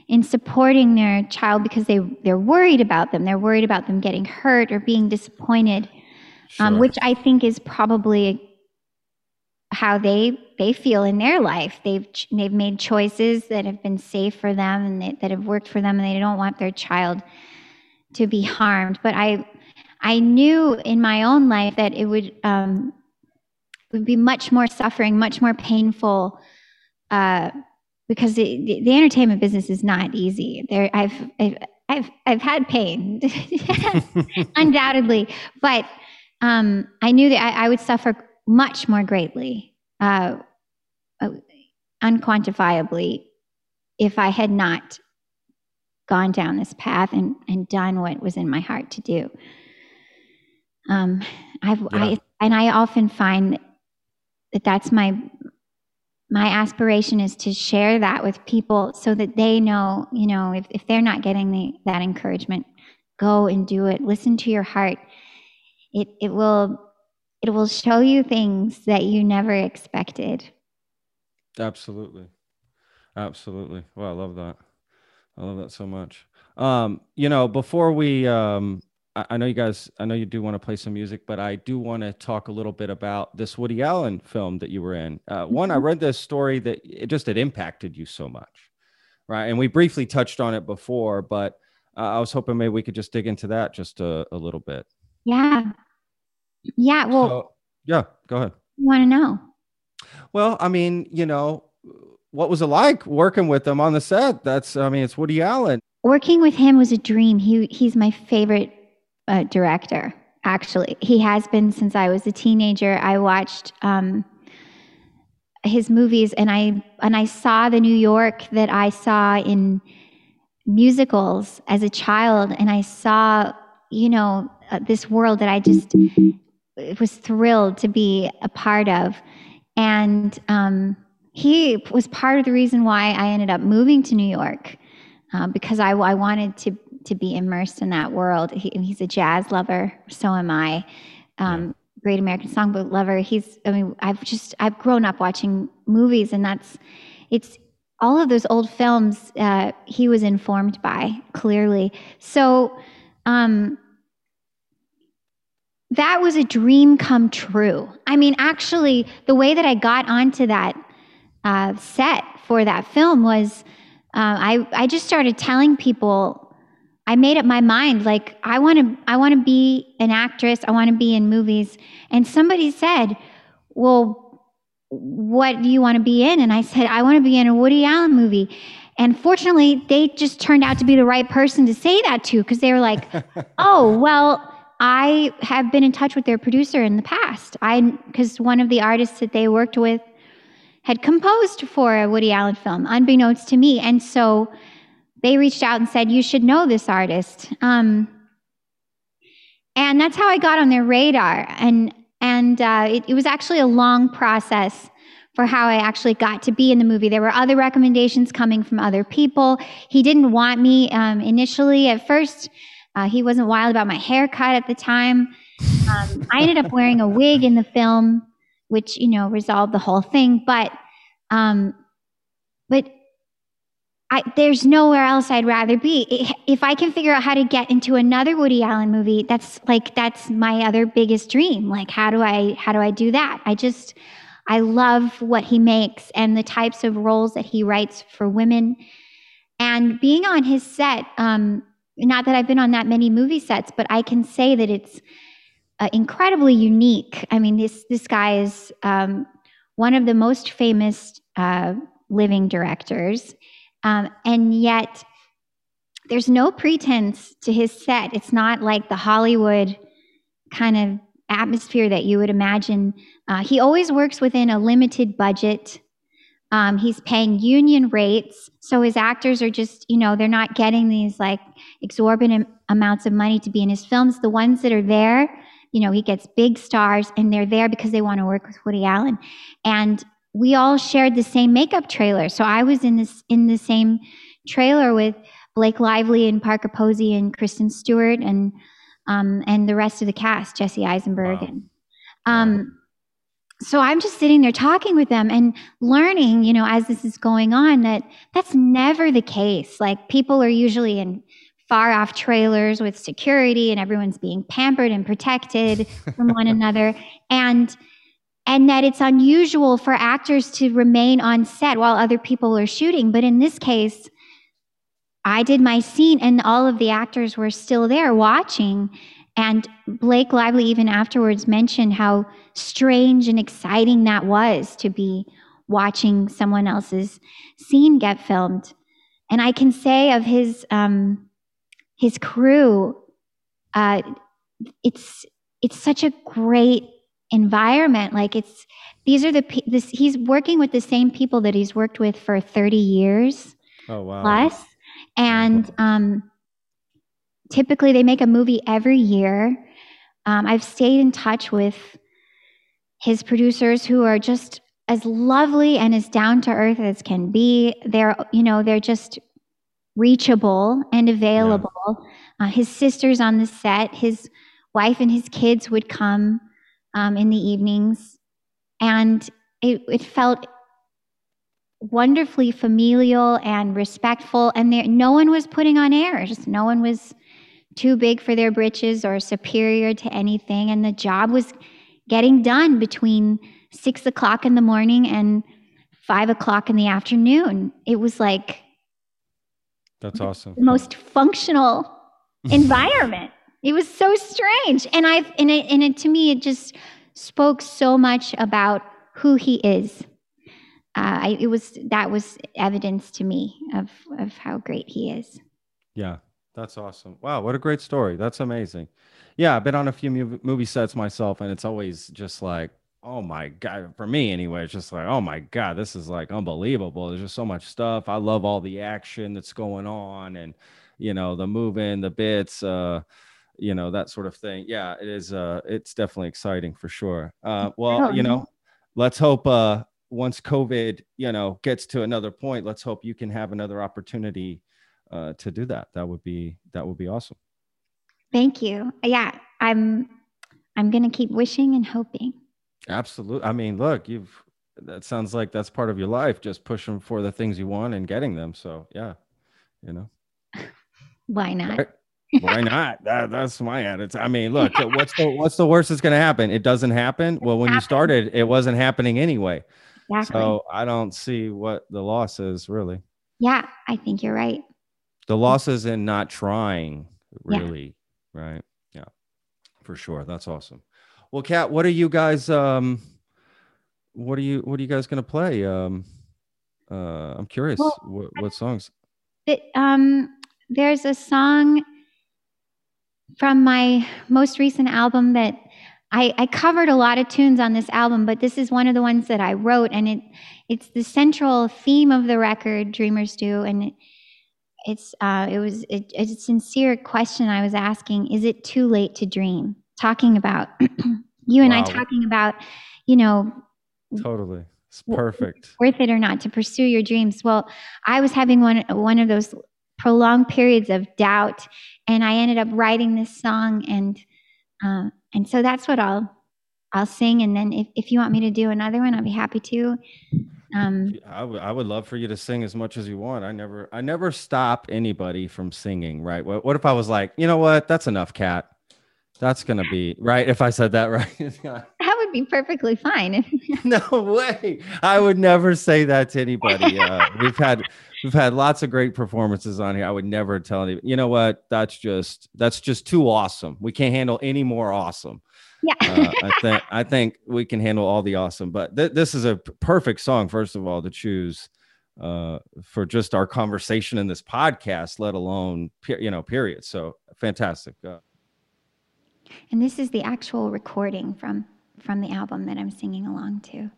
in supporting their child because they they're worried about them they're worried about them getting hurt or being disappointed um, which I think is probably how they they feel in their life. They've they've made choices that have been safe for them and they, that have worked for them, and they don't want their child to be harmed. But I I knew in my own life that it would um, would be much more suffering, much more painful. Uh, because the, the, the entertainment business is not easy. There, I've, I've, I've, I've had pain, undoubtedly, but um, I knew that I, I would suffer much more greatly, uh, uh, unquantifiably, if I had not gone down this path and, and done what was in my heart to do. Um, I've, Yeah. I, and I often find that that's my my aspiration is to share that with people so that they know, you know, if, if they're not getting the, that encouragement, go and do it. Listen to your heart. It, it will it will show you things that you never expected. Absolutely. Absolutely. Well, I love that. I love that so much. Um, you know, before we um I, know you guys I know you do want to play some music, but I do want to talk a little bit about this Woody Allen film that you were in. Uh, one, I Mhm. read this story that it just it impacted you so much. Right. And we briefly touched on it before, but uh, I was hoping maybe we could just dig into that just a, a little bit. Yeah. Yeah. Well, so, yeah, go ahead. you want to know? Well, I mean, you know, what was it like working with them on the set? That's, I mean, it's Woody Allen. Working with him was a dream. He he's my favorite director. Actually, he has been since I was a teenager. I watched um, his movies, and I and I saw the New York that I saw in musicals as a child, and I saw, you know, uh, this world that I just was thrilled to be a part of, and um, he was part of the reason why I ended up moving to New York uh, because I, I wanted to to be immersed in that world. He, he's a jazz lover, so am I. Um, Great American Songbook lover. He's. I mean, I've just I've grown up watching movies, and that's it's all of those old films. Uh, he was informed by clearly. So. Um, that was a dream come true. I mean, actually, the way that I got onto that uh, set for that film was uh, I I just started telling people. I made up my mind like I want to I want to be an actress. I want to be in movies. And somebody said, "Well, what do you want to be in?" And I said, "I want to be in a Woody Allen movie." And fortunately, they just turned out to be the right person to say that to because they were like, "Oh, well." I have been in touch with their producer in the past. I because one of the artists that they worked with had composed for a Woody Allen film, unbeknownst to me, and so they reached out and said, "You should know this artist." Um, and that's how I got on their radar. And and uh, it, it was actually a long process for how I actually got to be in the movie. There were other recommendations coming from other people. He didn't want me um, initially at first. Uh, he wasn't wild about my haircut at the time. Um, I ended up wearing a wig in the film, which you know resolved the whole thing. But um, but I, there's nowhere else I'd rather be. If I can figure out how to get into another Woody Allen movie, that's like that's my other biggest dream. Like how do I how do I do that? I just I love what he makes and the types of roles that he writes for women. And being on his set, um, not that I've been on that many movie sets, but I can say that it's uh, incredibly unique. I mean, this this guy is um, one of the most famous uh, living directors, um, and yet there's no pretense to his set. It's not like the Hollywood kind of atmosphere that you would imagine. Uh, he always works within a limited budget. Um, he's paying union rates, so his actors are just, you know, they're not getting these like exorbitant amounts of money to be in his films. The ones that are there, you know, he gets big stars, and they're there because they want to work with Woody Allen. And we all shared the same makeup trailer, so I was in this in the same trailer with Blake Lively and Parker Posey and Kristen Stewart and um, and the rest of the cast, Jesse Eisenberg Wow. and um, so I'm just sitting there talking with them and learning, you know, as this is going on, that that's never the case. Like people are usually in far off trailers with security and everyone's being pampered and protected from one another and and that it's unusual for actors to remain on set while other people are shooting. But in this case I did my scene and all of the actors were still there watching. And Blake Lively even afterwards mentioned how strange and exciting that was to be watching someone else's scene get filmed. And I can say of his um, his crew, uh, it's it's such a great environment. Like it's these are the this he's working with the same people that he's worked with for thirty years. Oh wow! Plus, and um, typically they make a movie every year. Um, I've stayed in touch with his producers who are just as lovely and as down to earth as can be. They're, you know, they're just reachable and available. Yeah. Uh, his sisters on the set, his wife and his kids would come um, in the evenings, and it, it felt wonderfully familial and respectful. And there, no one was putting on airs. No one was too big for their britches or superior to anything. And the job was getting done between six o'clock in the morning and five o'clock in the afternoon. It was like that's awesome. The most functional environment. It was so strange, and I've and it, and it to me it just spoke so much about who he is. Uh, I, it was that was evidence to me of of how great he is. Yeah, that's awesome. Wow, what a great story. That's amazing. Yeah, I've been on a few movie sets myself, and it's always just like oh my god for me anyway it's just like oh my god this is like unbelievable there's just so much stuff i love all the action that's going on and you know the moving the bits uh you know that sort of thing yeah it is uh it's definitely exciting for sure uh well you know let's hope uh once covid you know gets to another point let's hope you can have another opportunity uh to do that that would be that would be awesome thank you yeah i'm i'm gonna keep wishing and hoping Absolutely. I mean, look, you've that sounds like that's part of your life, just pushing for the things you want and getting them. So yeah, you know. Why not? Right? Why not? That, that's my attitude. I mean, look, what's the what's the worst that's going to happen? It doesn't happen. Well, when you started, it wasn't happening anyway. Exactly. So I don't see what the loss is really. Yeah, I think you're right. The loss is in not trying, really. Yeah. Right. Yeah, for sure. That's awesome. Well, Kat, what are you guys? Um, what are you? What are you guys going to play? Um, uh, I'm curious. Well, what, what songs? It, um, there's a song from my most recent album that I, I, covered a lot of tunes on this album, but this is one of the ones that I wrote, and it it's the central theme of the record, "Dreamers Do," and it, it's uh, it was it, it's a sincere question I was asking: Is it too late to dream? Talking about you and wow. I talking about, you know, totally. It's perfect. Worth it or not to pursue your dreams. Well, I was having one one of those prolonged periods of doubt, and I ended up writing this song, and uh, and so that's what I'll I'll sing, and then if, if you want me to do another one, I'll be happy to. Um, I would I would love for you to sing as much as you want. I never I never stop anybody from singing. Right? What, what if I was like, you know what? That's enough, Kat. That's gonna be right if I said that right. Be perfectly fine. no way. I would never say that to anybody. Uh, we've had we've had lots of great performances on here. I would never tell anybody. You know what? That's just that's just too awesome. We can't handle any more awesome. Yeah. uh, I think I think we can handle all the awesome. But th- this is a perfect song, first of all, to choose uh, for just our conversation in this podcast, let alone you know, period. So fantastic. Uh, and this is the actual recording from, from the album that I'm singing along to.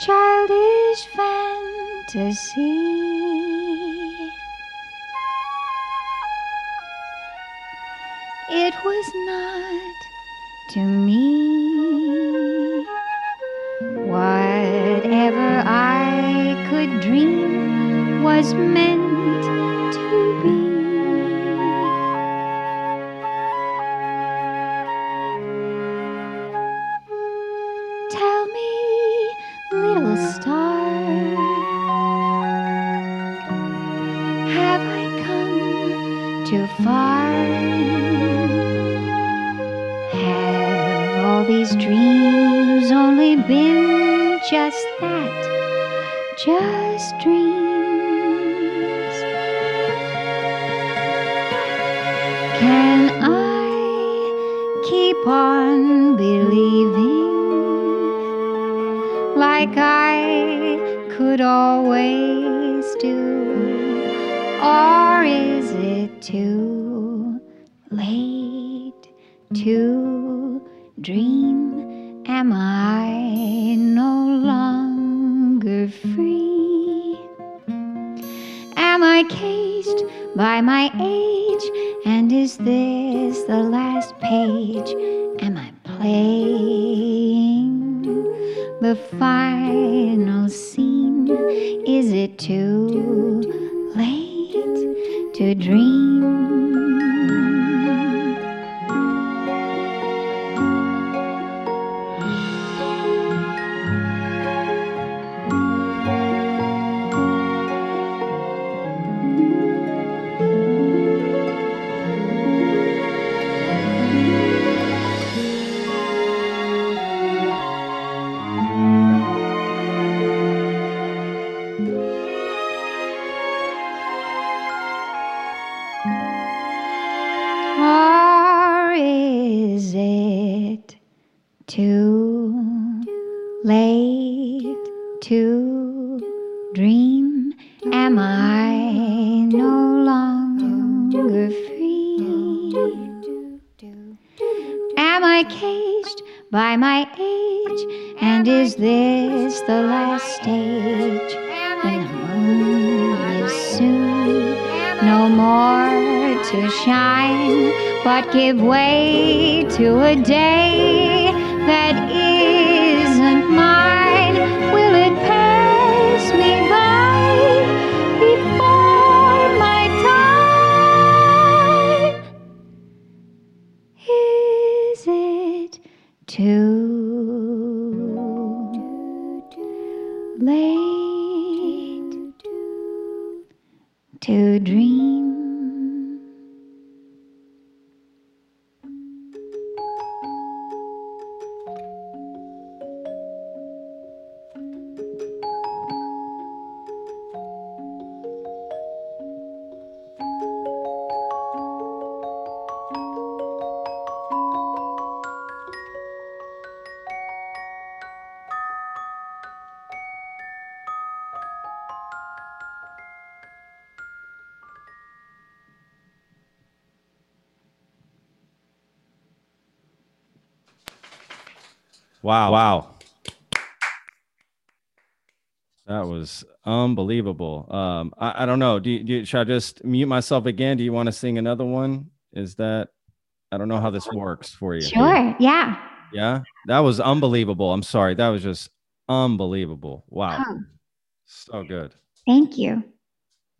Childish fantasy. It was not to me. Whatever I could dream was meant could always do? Or is it too late to dream? Am I no longer free? Am I caged by my age? And is this the last page? Am I playing the final scene? Is it too late to dream? Too late to dream? Am I no longer free? Am I caged by my age? And is this the last stage when the moon is soon no more to shine, but give way to a day Wow. Wow. That was unbelievable. Um, I, I don't know. Do you, do you, should I just mute myself again? Do you want to sing another one? Is that, I don't know how this works for you. Sure. Yeah. Yeah. That was unbelievable. I'm sorry. That was just unbelievable. Wow. Oh, So good. thank you.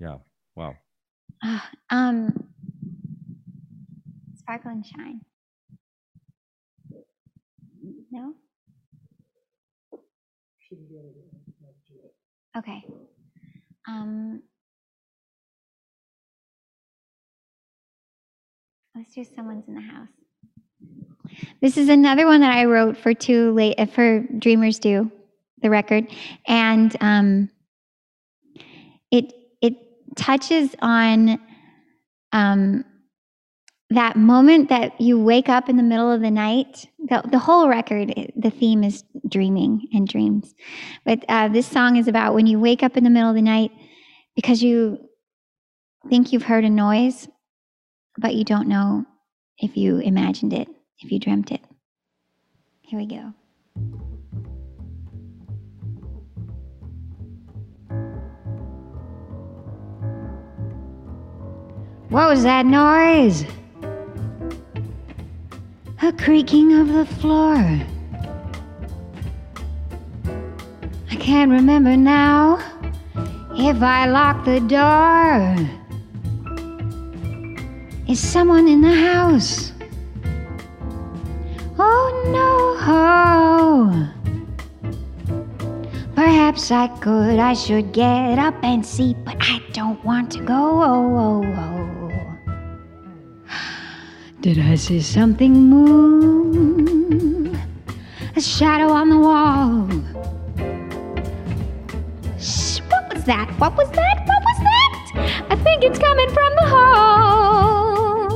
Yeah. Wow. Ah, um, sparkle and shine. No. Okay. Um, let's do someone's in the house. This is another one that I wrote for too late uh, for Dreamers Do, the record, and um, it it touches on um, that moment that you wake up in the middle of the night. The, the whole record, the theme is dreaming and dreams. But uh, this song is about when you wake up in the middle of the night because you think you've heard a noise, but you don't know if you imagined it, if you dreamt it. Here we go. What was that noise? A creaking of the floor. I can't remember now if I locked the door. Is someone in the house? Oh no. Perhaps I could, I should get up and see, but I don't want to go. Oh, oh, oh. Did I see something move? A shadow on the wall. Shh, what was that? What was that? What was that? I think it's coming from the hall.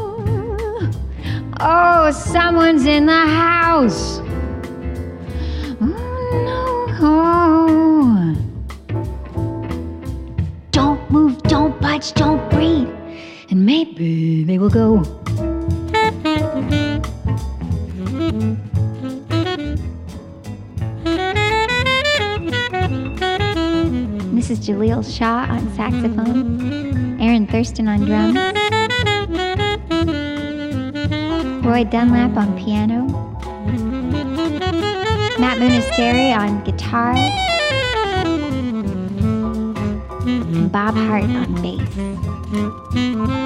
Oh, someone's in the house. Oh, no. Don't move, don't budge, don't breathe. And maybe they will go. This is Jaleel Shaw on saxophone, Aaron Thurston on drums, Roy Dunlap on piano, Matt Munisteri on guitar, and Bob Hart on bass.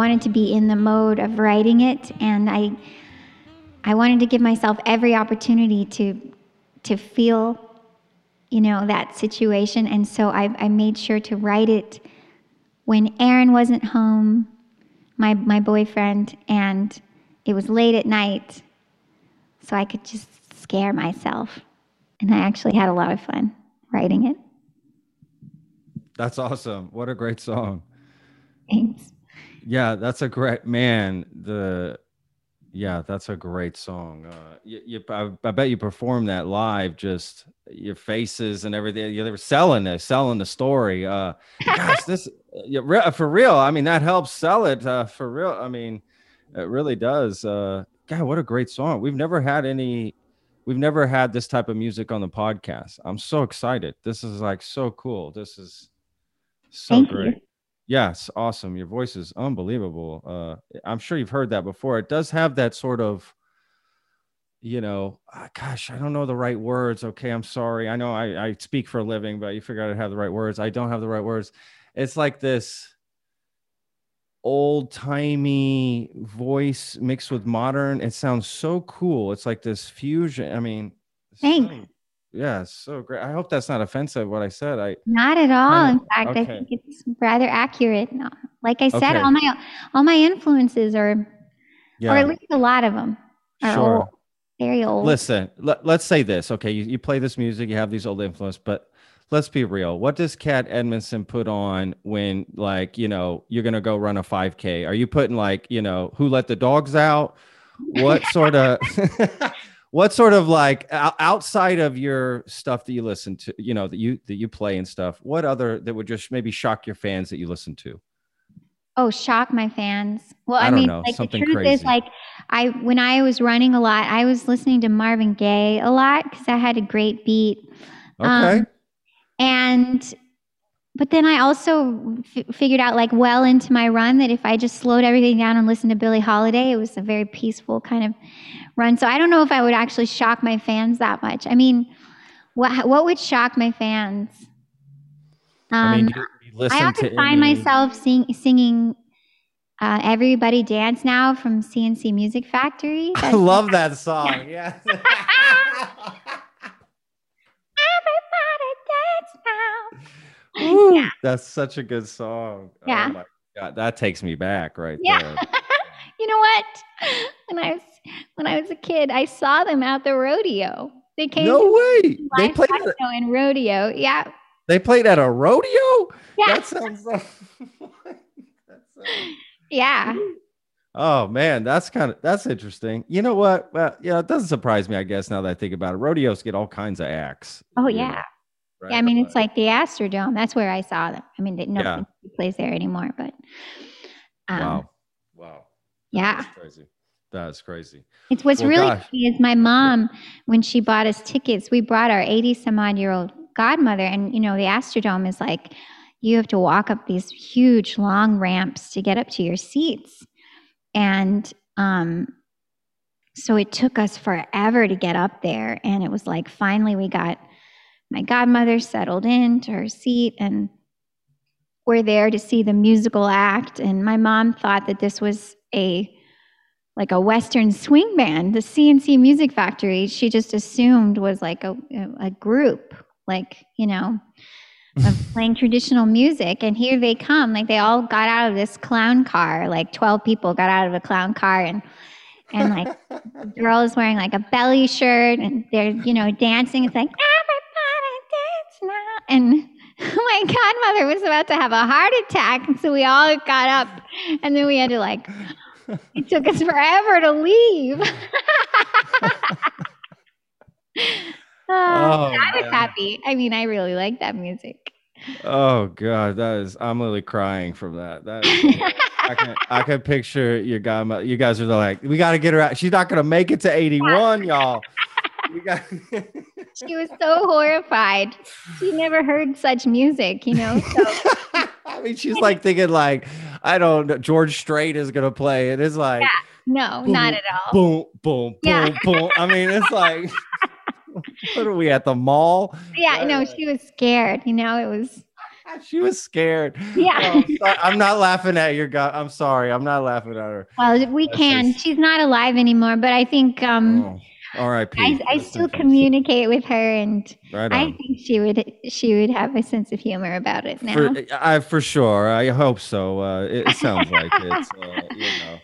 Wanted to be in the mode of writing it and I I wanted to give myself every opportunity to to feel you know that situation and so I, I made sure to write it when Aaron wasn't home, my my boyfriend, and it was late at night, so I could just scare myself. And I actually had a lot of fun writing it. That's awesome. What a great song. Thanks. Yeah, that's a great man. The yeah, that's a great song. Uh, you, you I, I bet you performed that live. Just your faces and everything. You, they were selling it, selling the story. Uh, gosh, this yeah, for real. I mean, that helps sell it uh, for real. I mean, it really does. Uh, God, what a great song. We've never had any. We've never had this type of music on the podcast. I'm so excited. This is like so cool. This is so Thank great. you. Yes, awesome. Your voice is unbelievable. Uh, I'm sure you've heard that before. It does have that sort of, you know, ah, gosh, I don't know the right words. Okay, I'm sorry. I know I, I speak for a living, but you figure out to have the right words. I don't have the right words. It's like this old timey voice mixed with modern. It sounds so cool. It's like this fusion. I mean, Thanks. Yeah, so great. I hope that's not offensive what I said. I Not at all. In fact, I think it's rather accurate. No, Like I said, Okay. all my all my influences are, yeah. or at least a lot of them, are Sure. old, very old. Listen, let, let's say this. Okay, you, you play this music, you have these old influences, but let's be real. What does Kat Edmonson put on when, like, you know, you're gonna go run a 5K? Are you putting like, you know, who let the dogs out? What sort of, what sort of like outside of your stuff that you listen to, you know, that you that you play and stuff? What other that would just maybe shock your fans that you listen to? Oh, shock my fans. Well, I I, mean, know, like something the truth crazy. is, like I when I was running a lot, I was listening to Marvin Gaye a lot because I had a great beat. Okay, Um, and but then I also f- figured out, like, well into my run, that if I just slowed everything down and listened to Billie Holiday, it was a very peaceful kind of run. So I don't know if I would actually shock my fans that much. I mean, what what would shock my fans? I mean, Um, you, you I often find any- myself sing, singing uh, "Everybody Dance Now" from C+C Music Factory. I That's- love that song. Yeah. Everybody dance now. Woo, Yeah. That's such a good song. Yeah. Oh my God, that takes me back right Yeah. there. You know what? When I was when I was a kid, I saw them at the rodeo. They came No way. They played. At, in rodeo. Yeah, they played at a rodeo. yeah, That sounds. Like, that sounds- yeah. oh man, that's kind of that's interesting. You know what? Well, yeah, it doesn't surprise me. I guess now that I think about it, rodeos get all kinds of acts. Oh you know, yeah. right? Yeah, I mean, it's like the Astrodome. That's where I saw them. I mean, they- no Yeah. one plays there anymore, but um, wow. Yeah. That's crazy. That's crazy. It's what's Well, really gosh. funny is my mom, when she bought us tickets, we brought our 80 some odd year old godmother. And, you know, the Astrodome is like, you have to walk up these huge long ramps to get up to your seats. And um, so it took us forever to get up there. And it was like, finally, we got my godmother settled into her seat and we're there to see the musical act. And my mom thought that this was a like a Western swing band. The C+C Music Factory, she just assumed was like a, a group, like, you know, of playing traditional music. And here they come. Like they all got out of this clown car, like 12 people got out of a clown car and and like the girl is wearing like a belly shirt and they're, you know, dancing. It's like, everybody dance now. And oh my godmother was about to have a heart attack. And so we all got up and then we had to like, it took us forever to leave. Uh, I was man. happy. I mean, I really like that music. Oh God, that is I'm literally crying from that. That is, I can I can picture your guy. You guys are like, we got to get her out. She's not gonna make it to 81, y'all. Got- she was so horrified. She never heard such music, you know. So. I mean, she's like thinking like, I don't know, George Strait is gonna play. It is like, yeah, no, boom, not at all. Boom, boom, yeah. boom, boom. I mean, it's like, what are we at the mall? Yeah, no, she was scared. You know, it was. She was scared. Yeah. Oh, I'm not laughing at your guy. I'm sorry. I'm not laughing at her. Well, we can. She's not alive anymore, but I think um oh. R.I.P. I, I still communicate with her, and right I think she would she would have a sense of humor about it now. For, I for sure. I hope so. Uh, it, it sounds like it's uh, you know,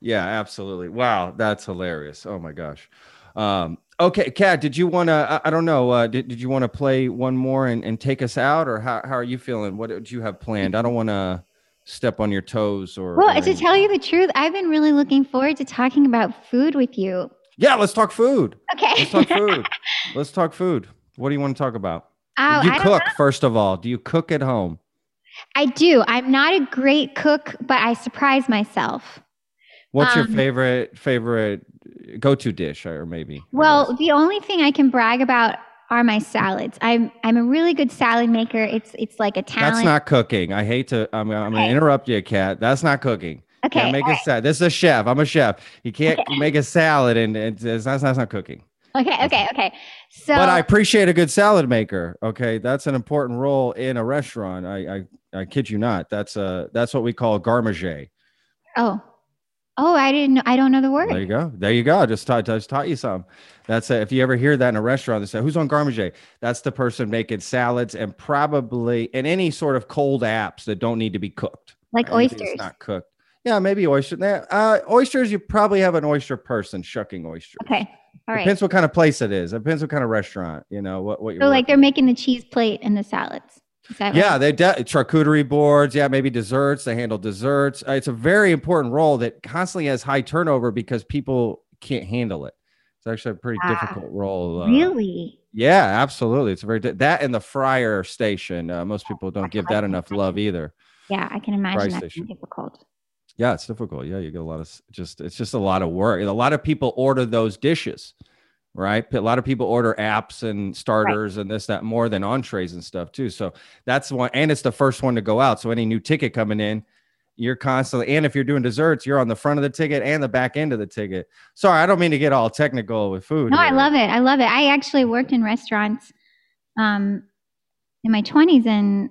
yeah, absolutely. Wow, that's hilarious. Oh my gosh. Um, okay, Kat, did you want to? I, I, don't know. Uh, did did you want to play one more and, and take us out, or how how are you feeling? What did you have planned? I don't want to step on your toes or. Well, or to tell you the truth, I've been really looking forward to talking about food with you. Yeah, let's talk food. Okay. Let's talk food. let's talk food. What do you want to talk about? Oh, you cook first of all? Do you cook at home? I do. I'm not a great cook, but I surprise myself. What's um, your favorite favorite go-to dish or maybe? Well, the only thing I can brag about are my salads. I'm I'm a really good salad maker. It's it's like a talent. That's not cooking. I hate to I'm I'm okay. going to interrupt you, Kat. That's not cooking. Okay. Can't make a salad. This is a chef. I'm a chef. You can't okay. make a salad and it's, it's, not, that's not cooking. Okay. Okay. Okay. So, but I appreciate a good salad maker. Okay, that's an important role in a restaurant. I I, I kid you not. That's a that's what we call garde manger. Oh. Oh, I didn't know. I don't know the word. There you go. There you go. Just taught, just taught you some. That's a, if you ever hear that in a restaurant, they say, "Who's on garde manger?" That's the person making salads and probably and any sort of cold apps that don't need to be cooked. Like oysters. not cooked. Yeah, maybe oyster. Uh, oysters, you probably have an oyster person shucking oysters. Okay. All right. Depends what kind of place it is. It depends what kind of restaurant. You know what? What you're. So, like they're making the cheese plate and the salads. yeah, right? they de- charcuterie boards. Yeah, maybe desserts. They handle desserts. Uh, it's a very important role that constantly has high turnover because people can't handle it. It's actually a pretty ah, difficult role. Uh, really? Yeah, absolutely. It's a very di- that and the fryer station. Uh, most people don't give that enough love either. Yeah, I can imagine that's difficult. Yeah, it's difficult. Yeah, you get a lot of just it's just a lot of work. A lot of people order those dishes, right? A lot of people order apps and starters right. and this, that more than entrees and stuff too. So that's one, and it's the first one to go out. So any new ticket coming in, you're constantly, and if you're doing desserts, you're on the front of the ticket and the back end of the ticket. Sorry, I don't mean to get all technical with food. No, here. I love it. I love it. I actually worked in restaurants um, in my 20s and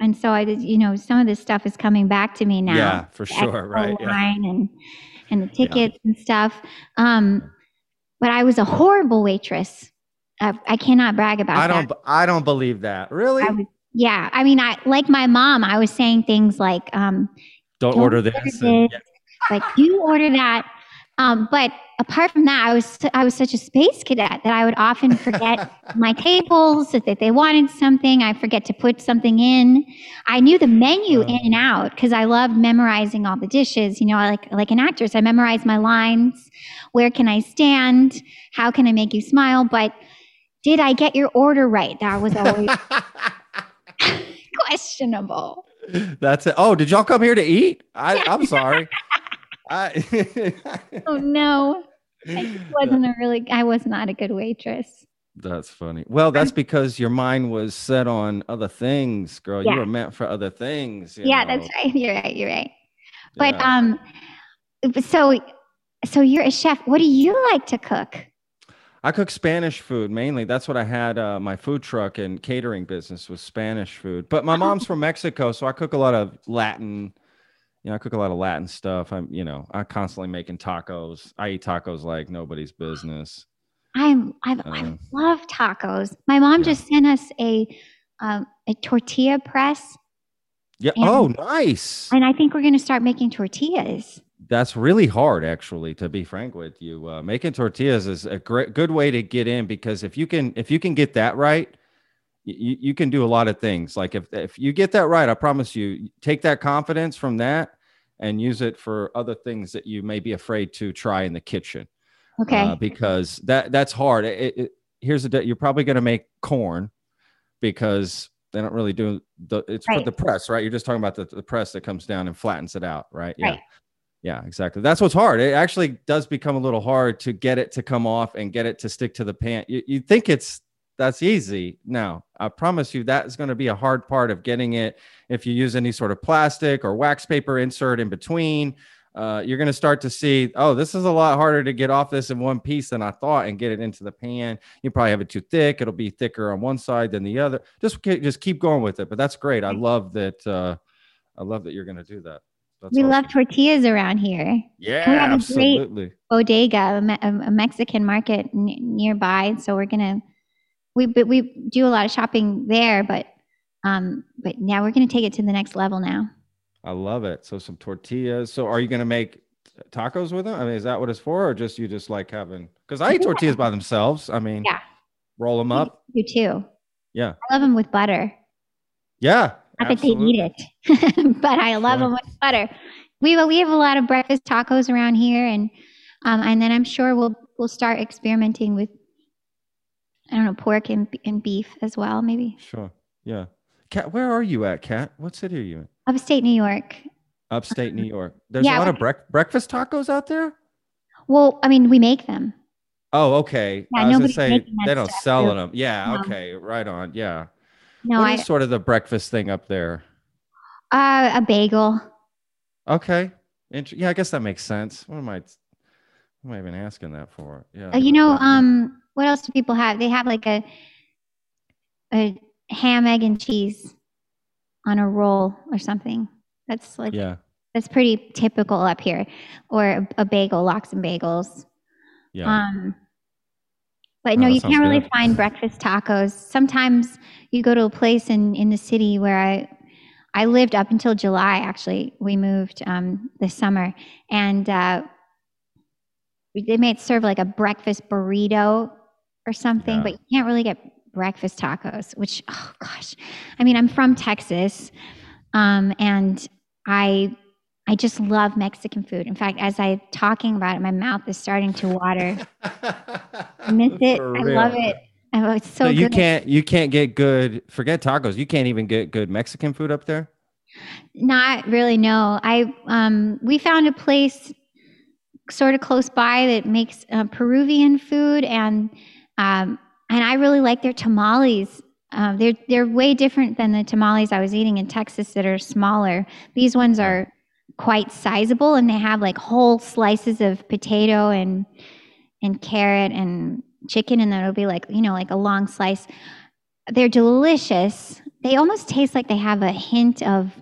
and so I, did, you know, some of this stuff is coming back to me now. Yeah, for sure, right? Yeah. and and the tickets yeah. and stuff. Um, but I was a horrible waitress. I, I cannot brag about. I don't. That. I don't believe that. Really? I was, yeah. I mean, I like my mom. I was saying things like, um, "Don't, don't order this." this. And, yeah. Like you order that. Um, but apart from that, I was I was such a space cadet that I would often forget my tables that they wanted something. I forget to put something in. I knew the menu in and out because I loved memorizing all the dishes. You know, I like like an actress, I memorized my lines. Where can I stand? How can I make you smile? But did I get your order right? That was always questionable. That's it. Oh, did y'all come here to eat? I, I'm sorry. I oh no. I wasn't a really I was not a good waitress. That's funny. Well, that's because your mind was set on other things, girl. Yeah. You were meant for other things. yeah, know? that's right. You're right. You're right. But yeah. um so so you're a chef. What do you like to cook? I cook Spanish food mainly. That's what I had uh, my food truck and catering business was Spanish food. But my mom's from Mexico, so I cook a lot of Latin you know, I cook a lot of Latin stuff. I'm, you know, I'm constantly making tacos. I eat tacos like nobody's business. I'm, I've, I Uh, love tacos. My mom Yeah. just sent us a um, a tortilla press, Yeah. And- oh, nice. and I think we're going to start making tortillas. That's really hard, actually. To be frank with you, uh, making tortillas is a great, good way to get in because if you can, if you can get that right, you, you can do a lot of things. Like if if you get that right, I promise you, take that confidence from that and use it for other things that you may be afraid to try in the kitchen. Okay. uh, because that that's hard. It, it, here's the de- you're probably going to make corn because they don't really do the it's for Right. the press, right? You're just talking about the, the press that comes down and flattens it out, right? Yeah. Right. Yeah, exactly. That's what's hard. It actually does become a little hard to get it to come off and get it to stick to the pan. You, you think it's that's easy. now I promise you that is going to be a hard part of getting it. If you use any sort of plastic or wax paper insert in between, uh, you're going to start to see, oh, this is a lot harder to get off this in one piece than I thought and get it into the pan. You probably have it too thick. It'll be thicker on one side than the other. Just just keep going with it. But that's great. I love that. Uh, I love that you're going to do that. That's we love tortillas around here. Yeah, we have a great- absolutely. Bodega, a, Me- a a Mexican market n- nearby. So we're gonna we but we do a lot of shopping there, but um, but now we're gonna take it to the next level now. I love it. So some tortillas. So are you going to make tacos with them? I mean, is that what it's for, or just you just like having? Because I eat Yeah. tortillas by themselves. I mean, Yeah. roll them up. You too. Yeah, I love them with butter. yeah. Not that they eat it, but I love them with butter. We we have a lot of breakfast tacos around here, and um, and then I'm sure we'll we'll start experimenting with I don't know pork and and beef as well, maybe Sure. Yeah. Kat, where are you at, Kat? What city are you in? upstate New York. Upstate New York. There's Yeah, a lot of brec- breakfast tacos out there. Well, I mean, we make them. Oh, okay. Yeah, I was gonna say they don't sell them. Yeah. No. Okay. Right on. Yeah. No, What I is sort of the breakfast thing up there? uh, a bagel. Okay. Int- yeah, I guess that makes sense. What am I? What am I even asking that for? Yeah. Uh, you know, um, what else do people have? They have like a a ham, egg, and cheese on a roll or something. That's like Yeah. that's pretty typical up here, or a, a bagel, lox and bagels. Yeah. Um, but Oh, no, you can't really good. find breakfast tacos. Sometimes you go to a place in in the city where I I lived up until July. Actually, we moved um, this summer, and uh, they may serve like a breakfast burrito or something, Yeah. but you can't really get breakfast tacos. Which oh gosh, I mean, I'm from Texas, um, and I I just love Mexican food. In fact, as I'm talking about it, my mouth is starting to water. I miss it. I love it. Oh, it's so So you good. can't you can't get good forget tacos. You can't even get good Mexican food up there. Not really. No, I um we found a place sort of close by that makes uh, Peruvian food, and um and I really like their tamales. Um, they're they're way different than the tamales I was eating in Texas that are smaller. These ones are quite sizable, and they have like whole slices of potato and and carrot and chicken, and then it'll be like you know like a long slice. They're delicious. They almost taste like they have a hint of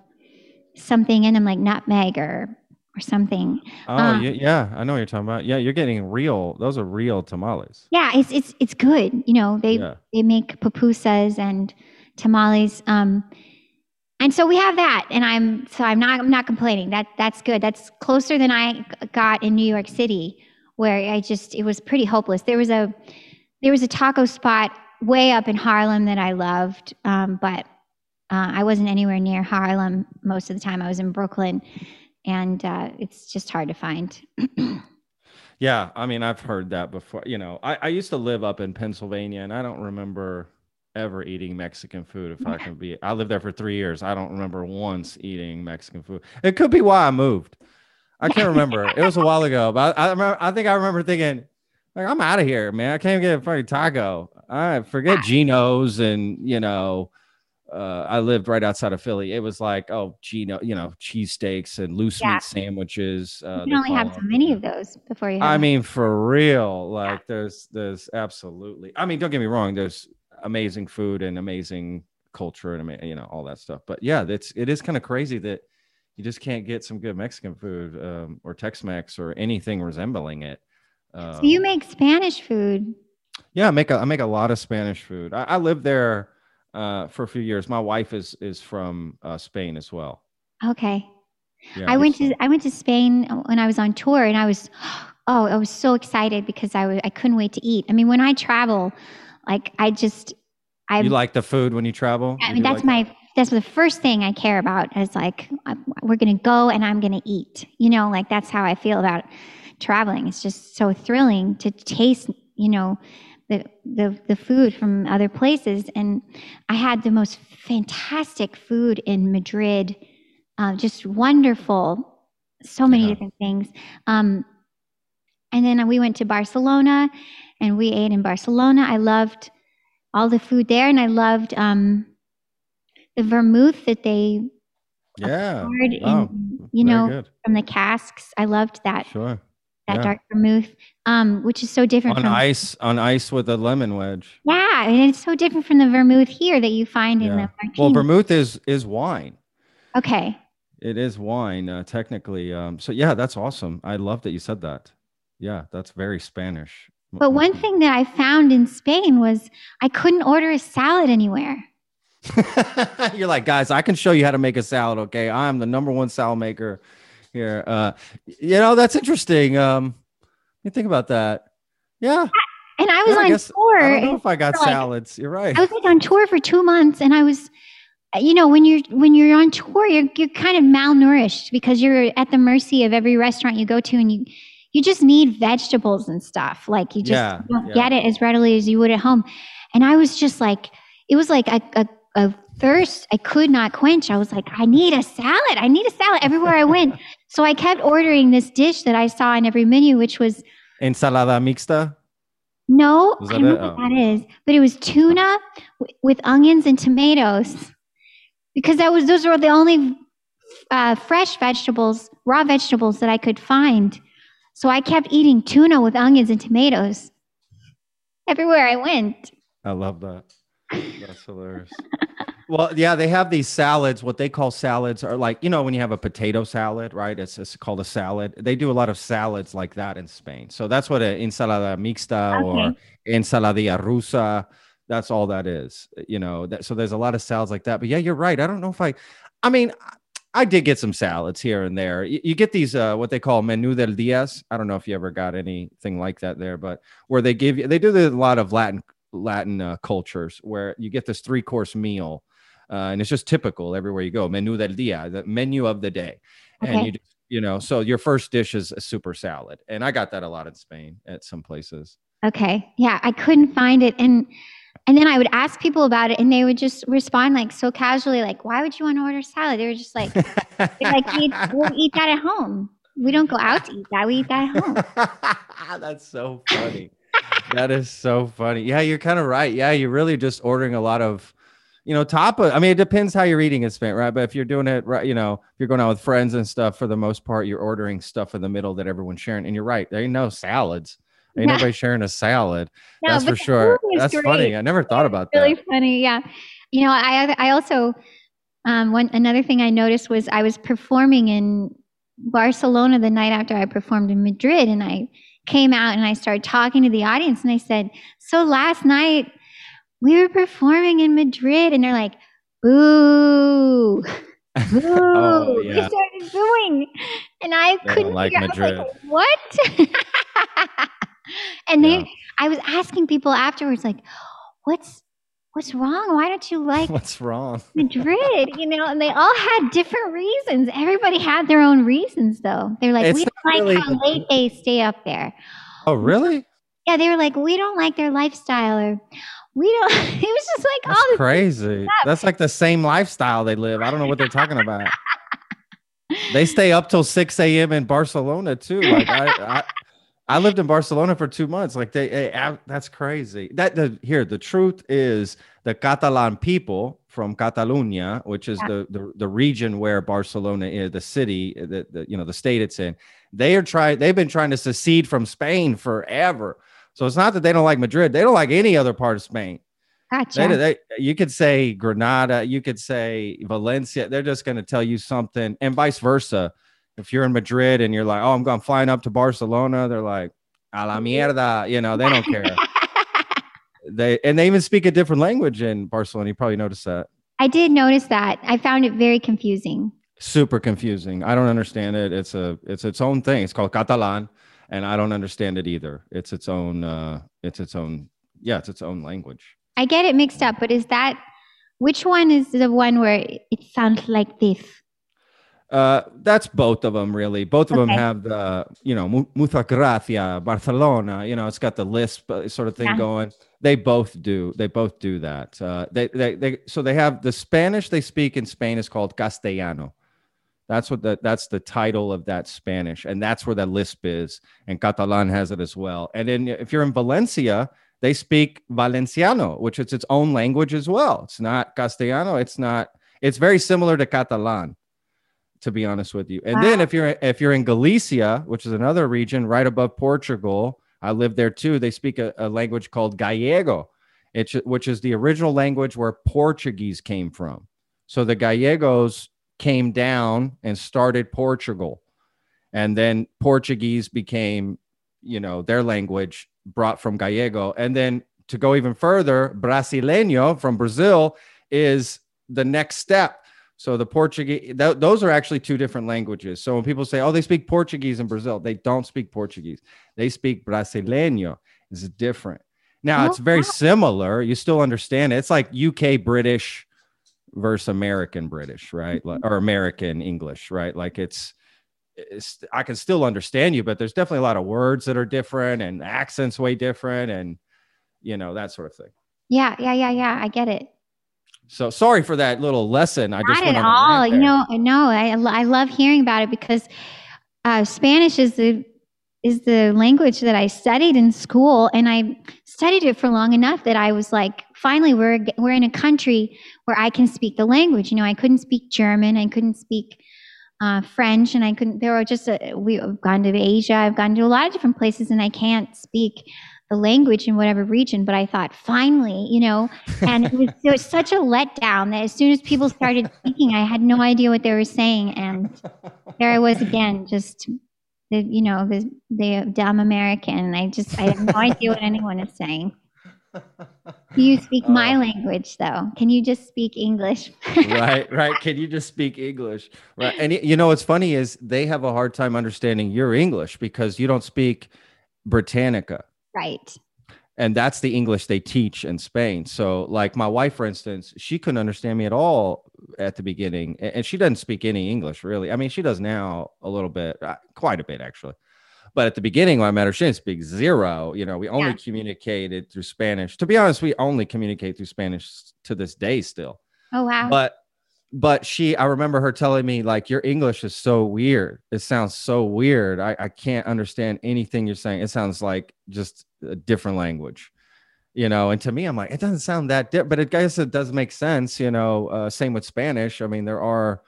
something in them, like nutmeg or or something. Oh Uh, yeah, yeah, I know what you're talking about. Yeah, you're getting real. Those are real tamales. Yeah, it's it's it's good. You know, they Yeah. they make pupusas and tamales. Um, and so we have that, and I'm so I'm not I'm not complaining. That that's good. That's closer than I got in New York City, where I just it was pretty hopeless. There was a there was a taco spot way up in Harlem that I loved, um, but uh, I wasn't anywhere near Harlem most of the time. I was in Brooklyn, and uh, it's just hard to find. Yeah, I mean, I've heard that before. You know, I, I used to live up in Pennsylvania, and I don't remember ever eating Mexican food. If I can be, I lived there for three years. I don't remember once eating Mexican food. It could be why I moved. I can't remember. it was a while ago, but I, I remember. I think I remember thinking, like, I'm out of here, man. I can't get a fucking taco. I forget Geno's, and you know. Uh, I lived right outside of Philly. It was like, oh, Gino, you know, cheesesteaks and loose Yeah. meat sandwiches. Uh, you can only have so many of those before you. Have I them. mean, for real, like there's there's absolutely. I mean, don't get me wrong. There's amazing food and amazing culture and you know all that stuff. But yeah, that's it is kind of crazy that you just can't get some good Mexican food um, or Tex-Mex or anything resembling it. Um, so you um, make Spanish food? Yeah, I make a, I make a lot of Spanish food. I, I lived there uh, for a few years. My wife is is from uh, Spain as well. Okay. Yeah, I went to I went to Spain when I was on tour, and I was oh I was so excited because I was I couldn't wait to eat. I mean, when I travel, like I just I you like the food when you travel. I mean, that's like my that's the first thing I care about. Is like we're gonna go and I'm gonna eat. You know, like that's how I feel about traveling. It's just so thrilling to taste. You know, the, the, the food from other places. And I had the most fantastic food in Madrid, uh, just wonderful, so many yeah. different things. Um, and then we went to Barcelona and we ate in Barcelona. I loved all the food there and I loved um, the vermouth that they yeah wow. in, you Very know good. from the casks. I loved that. Sure that yeah. dark vermouth, um, which is so different on from ice on ice with a lemon wedge. Yeah, and it's so different from the vermouth here that you find yeah. in the martini. Well, vermouth is is wine. Okay. It is wine, uh, technically. Um, so yeah, that's awesome. I love that you said that. Yeah, that's very Spanish. But one thing that I found in Spain was I couldn't order a salad anywhere. You're like, guys, I can show you how to make a salad. Okay, I'm the number one salad maker here. Uh, you know, that's interesting. Um, you think about that. Yeah. And I was yeah, on I guess, tour. I don't know if I got like, salads. You're right. I was like on tour for two months, and I was, you know, when you're when you're on tour, you're you're kind of malnourished because you're at the mercy of every restaurant you go to, and you you just need vegetables and stuff. Like you just yeah, don't yeah. get it as readily as you would at home. And I was just like, it was like a, a, a thirst I could not quench. I was like, I need a salad. I need a salad everywhere I went. So I kept ordering this dish that I saw in every menu, which was ensalada mixta. No, I don't know what that is, but it was tuna w- with onions and tomatoes, because that was those were the only uh, fresh vegetables, raw vegetables that I could find. So I kept eating tuna with onions and tomatoes everywhere I went. I love that. That's hilarious. Well, yeah, they have these salads. What they call salads are like, you know, when you have a potato salad, right? It's, it's called a salad. They do a lot of salads like that in Spain. So that's what an ensalada mixta okay. or ensaladilla rusa. That's all that is, you know. That, so there's a lot of salads like that. But yeah, you're right. I don't know if I, I mean, I did get some salads here and there. You, you get these, uh, what they call menu del dias. I don't know if you ever got anything like that there, but where they give you, they do a lot of Latin Latin uh, cultures where you get this three course meal uh, and it's just typical everywhere you go. Menu del dia, the menu of the day, okay. and you just, you know, so your first dish is a super salad, and I got that a lot in Spain at some places. Okay, yeah, I couldn't find it, and and then I would ask people about it, and they would just respond like so casually, like, "Why would you want to order salad?" They were just like, "Like we we'll eat that at home. We don't go out to eat that. We eat that at home." That's so funny. That is so funny. Yeah, you're kind of right. Yeah, you're really just ordering a lot of you know, top of, I mean, it depends how you're eating is spent, right? But if you're doing it right, you know, if you're going out with friends and stuff, for the most part, you're ordering stuff in the middle that everyone's sharing. And you're right, there ain't no salads. Ain't yeah. nobody sharing a salad. No, That's for sure. That's great. funny. I never thought about that. Really funny. Yeah. You know, I I also um one another thing I noticed was I was performing in Barcelona the night after I performed in Madrid and I came out and I started talking to the audience and I said, "So last night we were performing in Madrid, and they're like, boo. Boo! oh, yeah. They started booing, and I they couldn't like Madrid. Like, what? and yeah. they, I was asking people afterwards, like, "What's what's wrong? Why don't you like what's wrong Madrid? You know, and they all had different reasons. Everybody had their own reasons, though. They're like, it's we don't like really how late they stay up there. Oh, really? Yeah, they were like, we don't like their lifestyle, or we don't. It was just like That's all crazy. That's like the same lifestyle they live. I don't know what they're talking about. they stay up till six a.m. in Barcelona too. Like I, I, I lived in Barcelona for two months. Like they, they that's crazy. That the here the truth is the Catalan people from Catalonia, which is yeah. the, the the region where Barcelona is, the city, uh, the, the you know the state it's in. They are trying. They've been trying to secede from Spain forever so it's not that they don't like Madrid; they don't like any other part of Spain. Gotcha. They, they, you could say Granada, you could say Valencia. They're just going to tell you something, and vice versa. If you're in Madrid and you're like, "Oh, I'm going flying up to Barcelona," they're like, "A la mierda," you know, they don't care. they and they even speak a different language in Barcelona. You probably noticed that. I did notice that. I found it very confusing. Super confusing. I don't understand it. It's a it's its own thing. It's called Catalan, and I don't understand it either. It's its own. uh It's its own. Yeah, it's its own language. I get it mixed up, but is that which one is the one where it sounds like this? Uh, that's both of them, really. Both of them have the, you know, Mu- Mucha Gracia, Barcelona. You know, it's got the lisp uh, sort of thing Yeah. going. They both do. They both do that. Uh, they, they, they. So they have the Spanish they speak in Spain is called Castellano. That's what the that's the title of that Spanish, and that's where that lisp is. And Catalan has it as well. And then if you're in Valencia, they speak Valenciano, which is its own language as well. It's not Castellano. It's not. It's very similar to Catalan, to be honest with you. And then if you're if you're in Galicia, which is another region right above Portugal, I live there too. They speak a, a language called Gallego, it's, which is the original language where Portuguese came from. So the Gallegos came down and started Portugal, and then Portuguese became, you know, their language brought from Gallego, and then to go even further, Brasileño from Brazil is the next step. So the Portuguese, th- those are actually two different languages. So when people say, "Oh, they speak Portuguese in Brazil," they don't speak Portuguese. They speak Brasileño. It's different. Now Oh, it's very wow. similar. You still understand it. It's like UK British versus American British, right? Like, mm-hmm. or American English, right? Like it's, it's I can still understand you, but there's definitely a lot of words that are different and accents way different, and you know that sort of thing. Yeah, yeah, yeah, yeah. I get it. So sorry for that little lesson. I just Not went at all. You know, no, I I love hearing about it because uh, Spanish is the is the language that I studied in school, and I studied it for long enough that I was like, finally, we're we're in a country where I can speak the language. You know, I couldn't speak German, I couldn't speak uh, French, and I couldn't. There were just a, we've gone to Asia, I've gone to a lot of different places, and I can't speak the language in whatever region. But I thought, finally, you know, and it was, it was such a letdown that as soon as people started speaking, I had no idea what they were saying, and there I was again, just the you know the the dumb American. I just I have no idea what anyone is saying. Do you speak my Oh. language though? Can you just speak English? right, right. Can you just speak English? Right. And you know what's funny is they have a hard time understanding your English because you don't speak Britannica. Right. and that's the English they teach in Spain. So, like my wife, for instance, she couldn't understand me at all at the beginning, and she doesn't speak any English really. I mean, she does now a little bit, uh, quite a bit actually. But at the beginning, when I met her, she didn't speak zero. You know, we only Yeah. communicated through Spanish. To be honest, we only communicate through Spanish to this day still Oh wow. but but she i remember her telling me like your english is so weird. It sounds so weird. I, I can't understand anything you're saying. It sounds like just a different language. You know and to me i'm like it doesn't sound that different but it guess it does make sense you know uh, same with spanish. I mean there are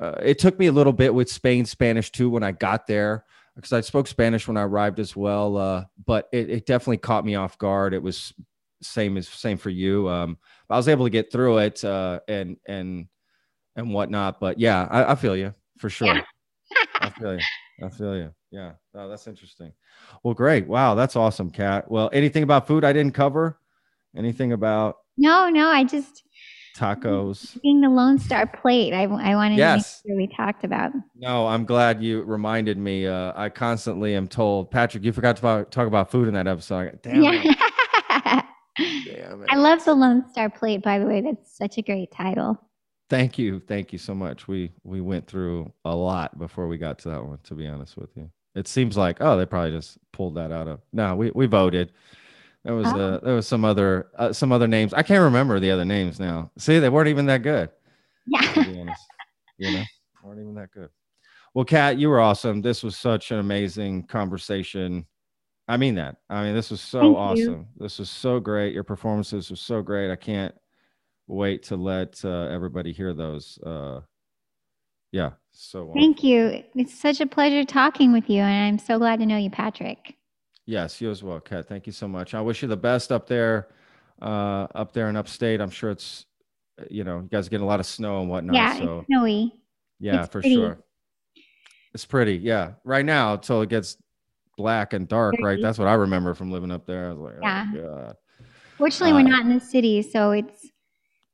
uh, it took me a little bit with spain spanish too when i got there because i spoke spanish when i arrived as well uh, but it, it definitely caught me off guard. It was same as same for you. Um I was able to get through it uh, and and and whatnot. But yeah, I, I feel you for sure. Yeah. I feel you. I feel you. Yeah. Oh, that's interesting. Well, great. Wow, that's awesome, Kat. Well, anything about food I didn't cover? Anything about no, no. I just tacos? being the Lone Star plate. I, I wanted Yes. to make sure we talked about. No, I'm glad you reminded me. Uh, I constantly am told, Patrick, you forgot to talk- talk about food in that episode. I go, Damn it. yeah. Damn it. I love the Lone Star plate. By the way, that's such a great title. Thank you. Thank you so much. We we went through a lot before we got to that one, to be honest with you. It seems like, oh, they probably just pulled that out of no, we, we voted. There was Oh. uh there was some other uh, some other names. I can't remember the other names now. See, they weren't even that good, to Yeah. be honest. you know, weren't even that good. Well, Kat, you were awesome. This was such an amazing conversation. I mean that. I mean, this was so Thank you. awesome. This was so great. Your performances were so great. I can't wait to let uh, everybody hear those. Uh, yeah, so wonderful. Thank you. It's such a pleasure talking with you, and I'm so glad to know you, Patrick. yes, you as well, Kat. Thank you so much. I wish you the best up there uh, up there in upstate. I'm sure it's, you know, you guys getting a lot of snow and whatnot. yeah, so it's snowy. yeah, it's for pretty. sure. It's pretty. Yeah. Right now, until it gets black and dark, right? That's what I remember from living up there. I was like, Yeah. oh, God. Fortunately, Uh, we're not in the city, so it's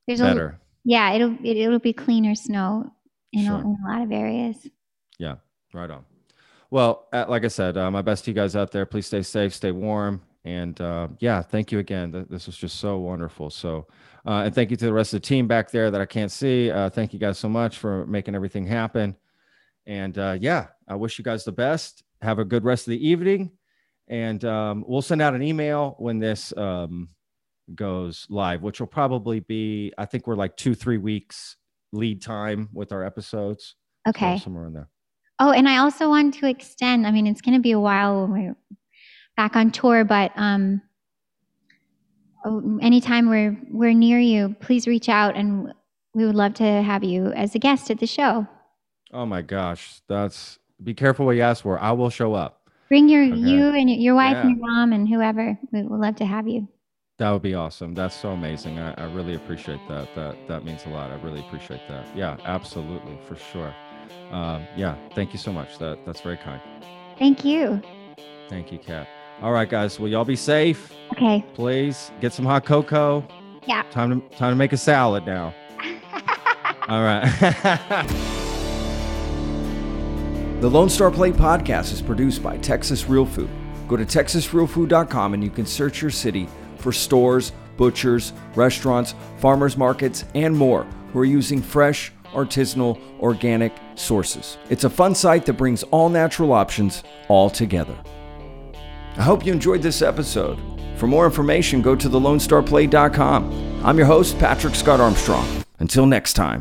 there's a Better. yeah. It'll it, it'll be cleaner snow in, a, in a lot of areas. Yeah, right on. Well, uh, like I said, uh, my best to you guys out there. Please stay safe, stay warm, and uh, yeah, thank you again. This was just so wonderful. So, uh, and thank you to the rest of the team back there that I can't see. Uh, thank you guys so much for making everything happen. And uh, yeah, I wish you guys the best. Have a good rest of the evening, and um, we'll send out an email when this um, goes live, which will probably be. I think we're like two, three weeks lead time with our episodes. So Okay. somewhere in there. Oh, and I also want to extend. I mean, it's going to be a while when we're back on tour, but um, oh, anytime we're we're near you, please reach out, and we would love to have you as a guest at the show. Oh my gosh, that's be careful what you ask for. I will show up. Bring your Okay. you and your wife and your mom and whoever. We would love to have you. That would be awesome. That's so amazing. I, I really appreciate that. That that means a lot. I really appreciate that. Yeah, absolutely, for sure. Um, yeah, thank you so much. That that's very kind. Thank you. Thank you, Kat. All right, guys. Will y'all be safe? Okay. Please get some hot cocoa. Yeah. Time to time to make a salad now. All right. The Lone Star Plate podcast is produced by Texas Real Food. Go to texasrealfood.com and you can search your city for stores, butchers, restaurants, farmers markets, and more who are using fresh, artisanal, organic sources. It's a fun site that brings all natural options all together. I hope you enjoyed this episode. For more information, go to thelonestarplate.com. I'm your host, Patrick Scott Armstrong. Until next time.